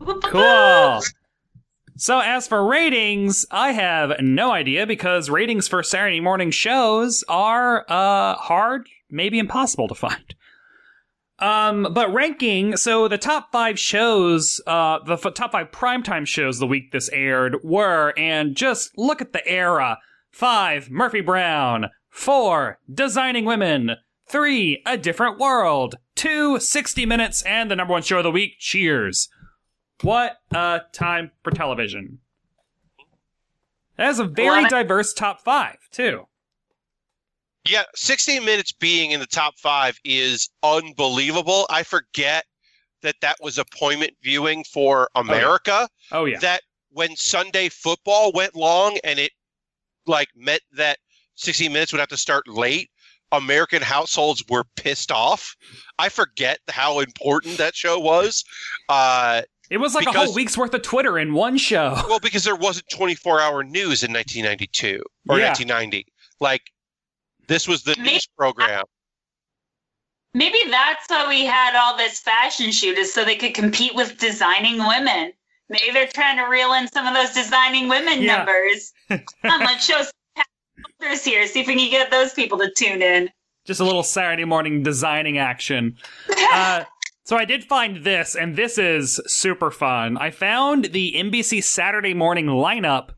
Cool. So, as for ratings, I have no idea because ratings for Saturday morning shows are uh, hard, maybe impossible to find. Um, but ranking, so the top five shows, uh, the f- top five primetime shows the week this aired were, and just look at the era. Five, Murphy Brown. Four, Designing Women. Three, A Different World. Two, 60 Minutes, and the number one show of the week, Cheers. What a time for television. That is a very diverse top five, too. Yeah, 60 Minutes being in the top five is unbelievable. I forget that that was appointment viewing for America. Oh, yeah. That when Sunday football went long and it like meant that 60 Minutes would have to start late, American households were pissed off. I forget how important that show was. Uh, It was like a whole week's worth of Twitter in one show. (laughs) well, because there wasn't 24 hour news in 1992 or Yeah. 1990. Like, this was the Maybe- news program. Maybe that's why we had all this fashion shoot is so they could compete with designing women. Maybe they're trying to reel in some of those designing women Yeah. numbers. (laughs) Come on, let's show some numbers here. See if we can get those people to tune in. Just a little Saturday morning designing action. (laughs) Uh, so I did find this, and this is super fun. I found the NBC Saturday morning lineup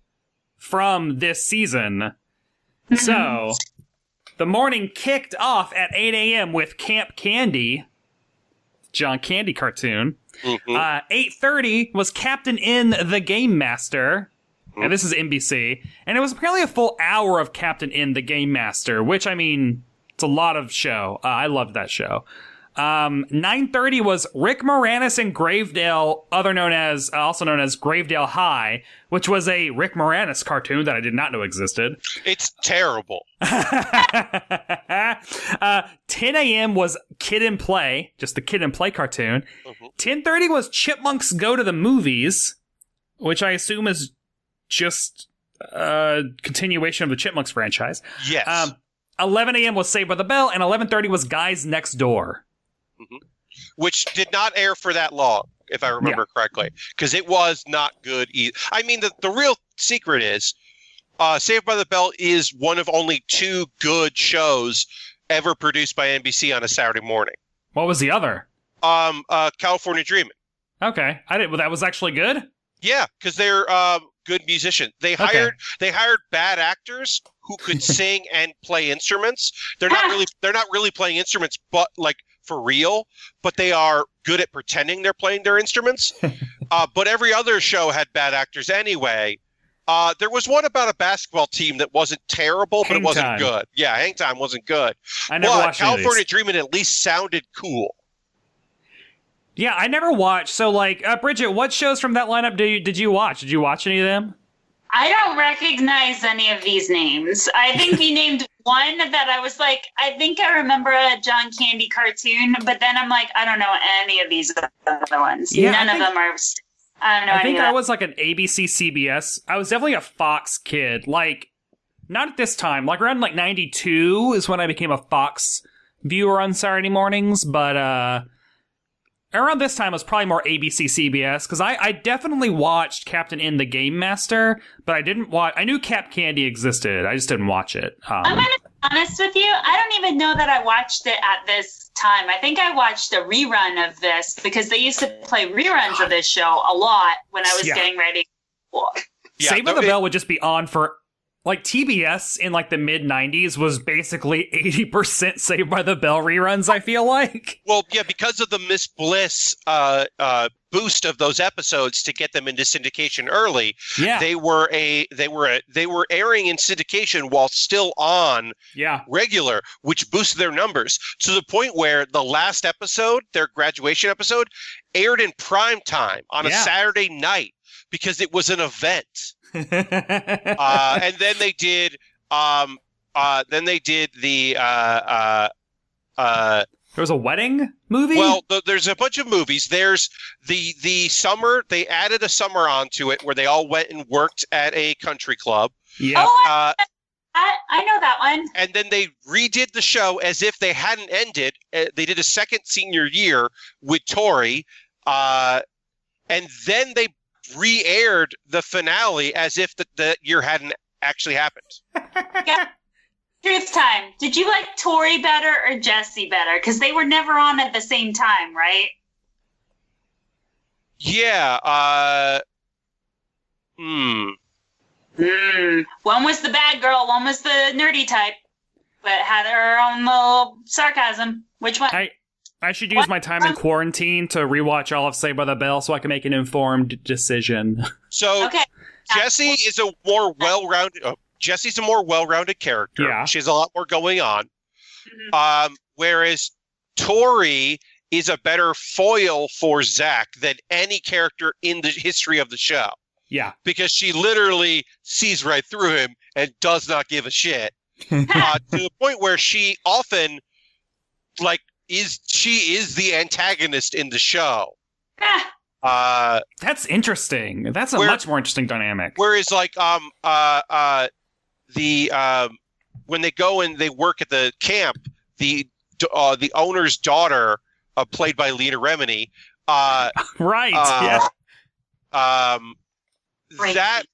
from this season. So the morning kicked off at 8 a.m. with Camp Candy, John Candy cartoon. Mhm. Uh, 8.30 was Captain N: The Game Master. And this is NBC. And it was apparently a full hour of Captain N: The Game Master, which, I mean, it's a lot of show. Uh, I loved that show. Um, 9.30 was Rick Moranis in Gravedale, other known as, uh, also known as Gravedale High, which was a Rick Moranis cartoon that I did not know existed. It's terrible. (laughs) uh, 10 a.m. was Kid and Play, just the Kid and Play cartoon. 10:30 was Chipmunks Go to the Movies, which I assume is just a continuation of the Chipmunks franchise. Yes. Um, 11 a.m. was Saved by the Bell, and 11:30 was Guys Next Door. Which did not air for that long, if I remember correctly, because it was not good. Either. I mean, the, the real secret is uh, Saved by the Bell is one of only two good shows ever produced by NBC on a Saturday morning. What was the other? Um, uh, California Dreaming. Okay, I did. Well, that was actually good. Yeah, because they're um, good musicians. They Okay. hired they hired bad actors who could (laughs) sing and play instruments. They're not really they're not really playing instruments, but like for real. But they are good at pretending they're playing their instruments. (laughs) uh, but every other show had bad actors anyway. Uh, there was one about a basketball team that wasn't terrible, but it wasn't Time. good. Yeah, Hang Time wasn't good. I never but watched any of these. California Dreaming at least sounded cool. Yeah, I never watched. So, like, uh, Bridget, what shows from that lineup did you, did you watch? Did you watch any of them? I don't recognize any of these names. I think you (laughs) named one that I was like, I think I remember a John Candy cartoon, but then I'm like, I don't know any of these other ones. Yeah, None I of them are. I don't know. I think I was like an ABC CBS. I was definitely a Fox kid. Like, not at this time. Like around like '92 is when I became a Fox viewer on Saturday mornings. But uh around this time, I was probably more ABC CBS because I, I definitely watched Captain N: The Game Master, but I didn't watch. I knew Camp Candy existed. I just didn't watch it. I'm Um, gonna be honest with you. I don't even know that I watched it at this time. I think I watched a rerun of this because they used to play reruns of this show a lot when I was Yeah. getting ready. Yeah, Saved the Bell would just be on for like TBS in like the mid '90s was basically 80% Saved by the Bell reruns. I feel like. Well, yeah, because of the Miss Bliss uh, uh, boost of those episodes to get them into syndication early, Yeah. they were a they were a, they were airing in syndication while still on yeah. regular, which boosted their numbers to the point where the last episode, their graduation episode, aired in prime time on a Saturday night because it was an event. (laughs) Uh, and then they did um, uh, then they did the uh, uh, uh, there was a wedding movie. well, th- there's a bunch of movies. There's the the summer. They added a summer onto it where they all went and worked at a country club, yeah. Oh, uh, I, I know that one. and then they redid the show as if they hadn't ended. Uh, they did a second senior year with Tori, uh, and then they re-aired the finale as if the, the year hadn't actually happened. Truth time. Did you like Tori better or Jesse better? Because they were never on at the same time, right? Yeah. Uh, hmm. Mm. One was the bad girl, one was the nerdy type, but had her own little sarcasm. Which one? I I should use my time in quarantine to rewatch all of Saved by the Bell so I can make an informed decision. (laughs) So okay. Jesse is a more well-rounded. Uh, Jesse's a more well-rounded character. Yeah. She has a lot more going on. Mhm. Um, whereas Tori is a better foil for Zach than any character in the history of the show yeah. because she literally sees right through him and does not give a shit. (laughs) uh, to the point where she often, like, is she is the antagonist in the show. Ah, Uh, That's interesting. That's a Where- much more interesting dynamic. Whereas, like, um, uh, uh, the um, when they go and they work at the camp, the uh, the owner's daughter, uh, played by Leah Remini, uh, (laughs) right. uh, yeah. um, Right. that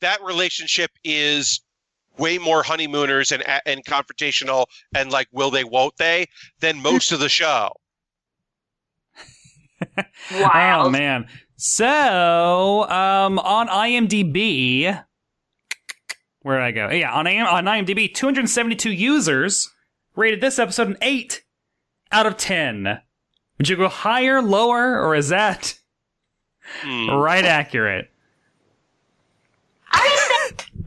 that relationship is way more honeymooners and and confrontational and like will they won't they than (laughs) most of the show. wild. Oh man. So, um, on IMDb, where did I go? Yeah, on IM- on IMDb, 272 users rated this episode an eight out of ten. Would you go higher, lower, or is that Hmm. right accurate?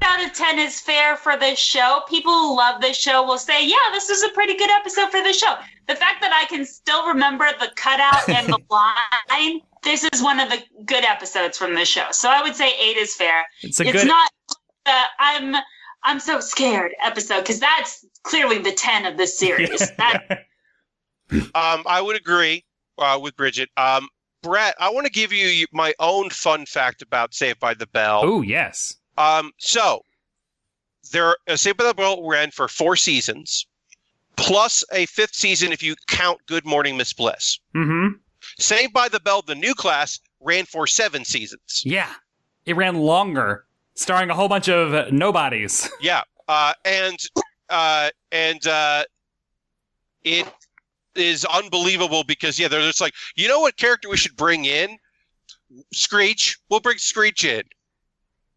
I think out of 10 is fair for this show. People who love this show will say, yeah, this is a pretty good episode for the show. The fact that I can still remember the cutout and the (laughs) line, this is one of the good episodes from the show. So I would say 8 is fair. It's a it's good. not the I'm I'm so scared episode because that's clearly the 10 of the series. (laughs) That Um, I would agree uh, with Bridget. Um, Brett, I want to give you my own fun fact about Saved by the Bell. oh yes. Um, so there, uh, Saved by the Bell ran for four seasons, plus a fifth season if you count Good Morning Miss Bliss. Mm-hmm. Saved by the Bell, the new class, ran for seven seasons. Yeah. It ran longer, starring a whole bunch of nobodies. (laughs) Yeah, uh, and uh, and uh, it is unbelievable because yeah, they're just like, you know what character we should bring in? Screech. We'll bring Screech in.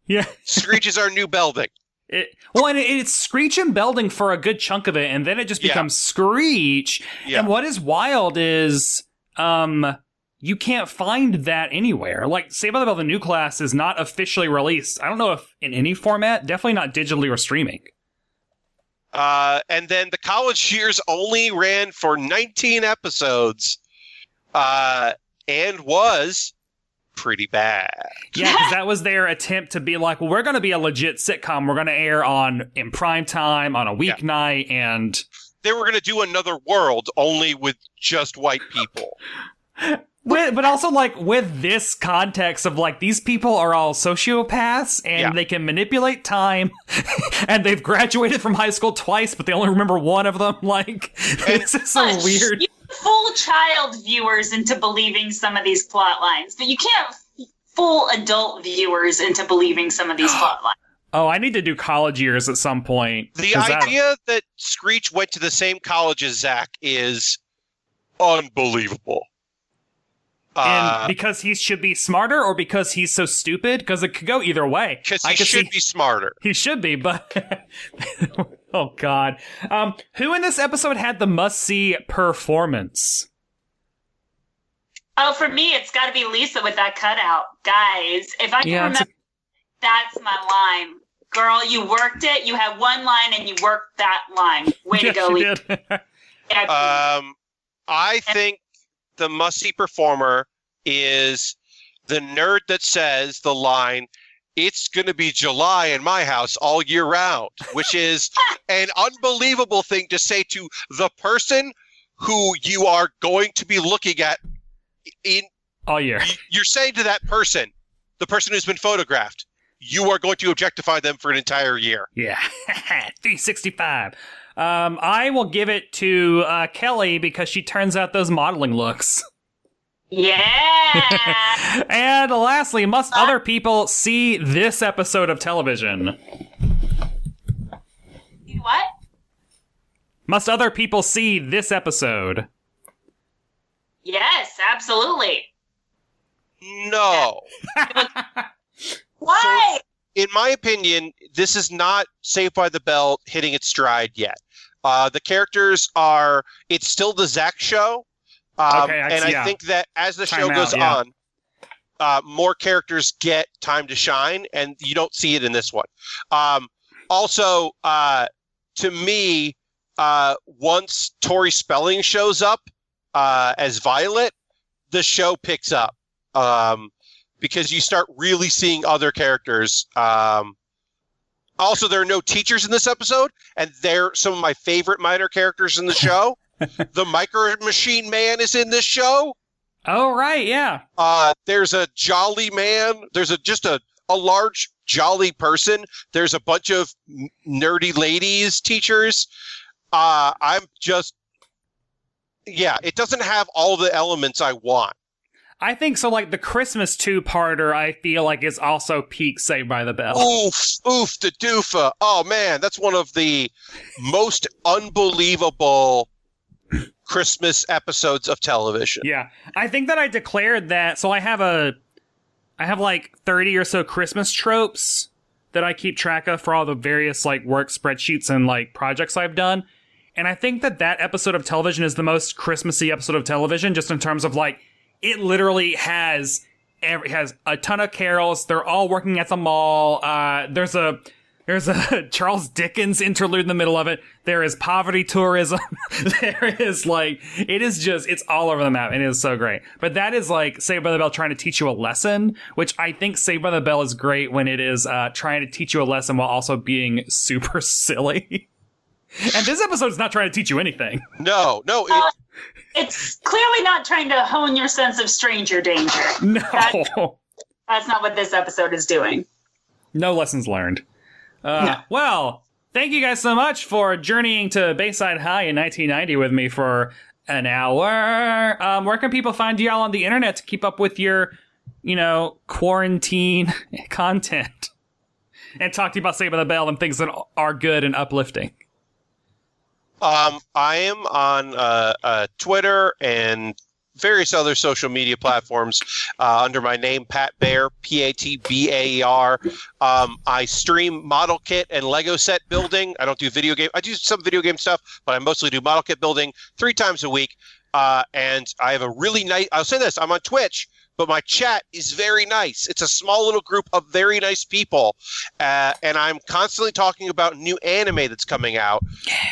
Yeah. Screech is our new Belding. It, well, and it, it's Screech and Belding for a good chunk of it, and then it just Yeah. becomes Screech. Yeah. And what is wild is, um, you can't find that anywhere. Like, Saved by the Bell, the new class is not officially released. I don't know if in any format, definitely not digitally or streaming. Uh, and then the college years only ran for 19 episodes, uh, and was pretty bad. Yeah, because (laughs) that was their attempt to be like, well, we're going to be a legit sitcom. We're going to air on in prime time on a weeknight, and They were going to do another world only with just white people. (laughs) with, but also like with this context of like these people are all sociopaths and Yeah. they can manipulate time, (laughs) and they've graduated from high school twice, but they only remember one of them. Like this is so Push weird. You fool child viewers into believing some of these plot lines, but you can't fool adult viewers into believing some of these (gasps) plot lines. Oh, I need to do college years at some point. The that- idea that Screech went to the same college as Zach is unbelievable. and Uh, because he should be smarter, or because he's so stupid, because it could go either way. because I he could should see- be smarter. He should be, but (laughs) (laughs) (laughs) oh god. Um, who in this episode had the must see performance? Oh, for me, it's got to be Lisa with that cutout, guys. If I can Yeah, it's a- remember, that's my line. Girl, you worked it. You had one line, and you worked that line. Way (laughs) Yeah, to go, she Lisa. did. (laughs) Um, I think the must-see performer is the nerd that says the line, "It's going to be July in my house all year round," which is (laughs) an unbelievable thing to say to the person who you are going to be looking at. In All year. you're saying to that person, the person who's been photographed, you are going to objectify them for an entire year. Yeah. (laughs) 365. Um, I will give it to uh, Kelly because she turns out those modeling looks. (laughs) yeah. (laughs) and lastly, must other people see this episode of television? What? Must other people see this episode? Yes, absolutely. No. (laughs) Why? in my opinion, this is not Saved by the Bell hitting its stride yet. Uh, the characters are, it's still the Zach show. Um, Okay, I and I yeah. think that as the Time show out, goes yeah. on, uh, more characters get time to shine, and you don't see it in this one. Um, also, uh, to me, uh, once Tori Spelling shows up uh, as Violet, the show picks up um, because you start really seeing other characters. Um, also, there are no teachers in this episode, and they're some of my favorite minor characters in the (laughs) show. (laughs) the Micro Machine Man is in this show. Oh, right, yeah. Uh, there's a jolly man. There's a just a a large jolly person. There's a bunch of nerdy ladies teachers. Uh, I'm just yeah. It doesn't have all the elements I want. I think so. Like the Christmas two-parter, I feel like is also peak Saved by the Bell. Oof, oof, the doofa. Oh man, that's one of the most unbelievable Christmas episodes of television. Yeah, I think that I declared that. So I have a, I have like thirty or so Christmas tropes that I keep track of for all the various like work spreadsheets and like projects I've done. And I think that that episode of television is the most Christmassy episode of television, just in terms of like it literally has every has a ton of carols. They're all working at the mall. Uh, there's a there's a (laughs) Charles Dickens interlude in the middle of it. There is poverty tourism. (laughs) there is like it is just it's all over the map and it is so great. But that is like Saved by the Bell trying to teach you a lesson, which I think Saved by the Bell is great when it is uh, trying to teach you a lesson while also being (laughs) super silly. and this episode is not trying to teach you anything. No, no, it, Uh, It's clearly not trying to hone your sense of stranger danger. No. That's not what this episode is doing. No lessons learned. Uh, Well, thank you guys so much for journeying to Bayside High in 1990 with me for an hour. Um, where can people find y'all on the internet to keep up with your, you know, quarantine (laughs) content and talk to you about Saving the Bell and things that are good and uplifting? Um, I am on uh, uh, Twitter and various other social media platforms uh, under my name, Pat Baer, P A T B A E R. Um, I stream model kit and Lego set building. I don't do video game. I do some video game stuff, but I mostly do model kit building three times a week. Uh, and I have a really nice. I'll say this: I'm on Twitch, but my chat is very nice. It's a small little group of very nice people, uh, and I'm constantly talking about new anime that's coming out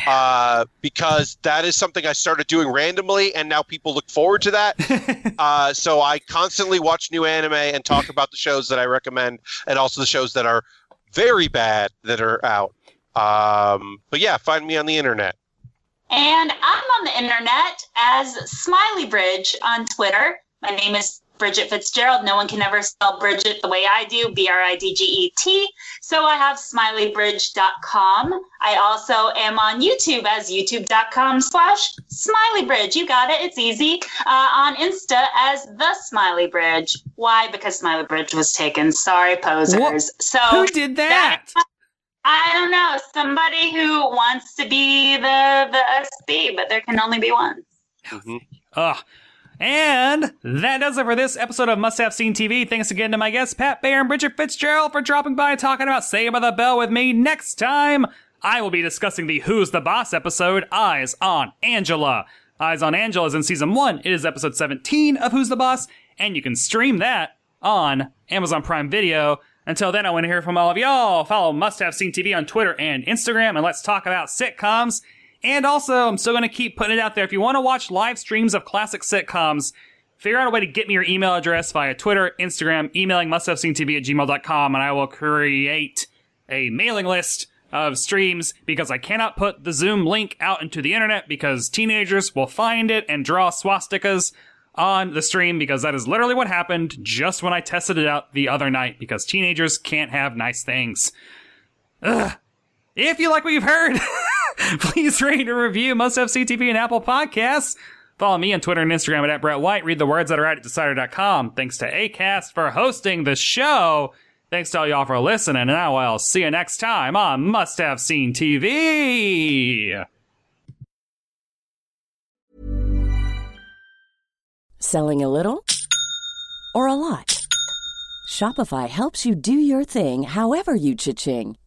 uh, because that is something I started doing randomly, and now people look forward to that. (laughs) uh, so I constantly watch new anime and talk about the shows that I recommend, and also the shows that are very bad that are out. Um, but yeah, find me on the internet. And I'm on the internet as Smiley Bridge on Twitter. My name is Bridget Fitzgerald. No one can ever spell Bridget the way I do, B R I D G E T. So I have smileybridge.com. I also am on YouTube as youtube.com slash smileybridge. You got it. It's easy. Uh, on Insta as the Smiley Bridge. Why? Because Smiley Bridge was taken. Sorry, posers. What? So Who did that? I don't know. Somebody who wants to be the the SB, but there can only be one. Ugh. And that does it for this episode of Must Have Seen TV. Thanks again to my guests, Pat Baer and Bridget Fitzgerald, for dropping by and talking about Saved by the Bell with me. Next time, I will be discussing the Who's the Boss episode, Eyes on Angela. Eyes on Angela is in season one. It is episode 17 of Who's the Boss, and you can stream that on Amazon Prime Video. Until then, I want to hear from all of y'all. Follow Must Have Seen TV on Twitter and Instagram, and let's talk about sitcoms. And also, I'm still going to keep putting it out there. If you want to watch live streams of classic sitcoms, figure out a way to get me your email address via Twitter, Instagram, emailing musthaveseen.tv at gmail.com, and I will create a mailing list of streams because I cannot put the Zoom link out into the internet because teenagers will find it and draw swastikas on the stream because that is literally what happened just when I tested it out the other night because teenagers can't have nice things. Ugh. If you like what you've heard, (laughs) (laughs) please rate and review Must Have Seen TV and Apple Podcasts. Follow me on Twitter and Instagram at, at Brett White. Read the words that are out at Decider.com. Thanks to ACAST for hosting the show. Thanks to all y'all for listening. And I'll see you next time on Must Have Seen TV. Selling a little or a lot? Shopify helps you do your thing however you cha-ching.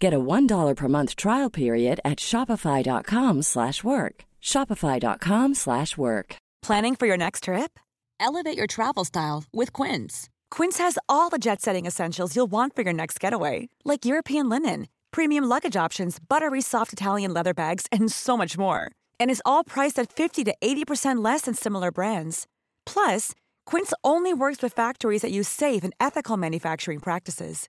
Get a $1 per month trial period at shopify.com slash work. Shopify.com slash work. Planning for your next trip? Elevate your travel style with Quince. Quince has all the jet-setting essentials you'll want for your next getaway, like European linen, premium luggage options, buttery soft Italian leather bags, and so much more. And is all priced at 50 to 80% less than similar brands. Plus, Quince only works with factories that use safe and ethical manufacturing practices.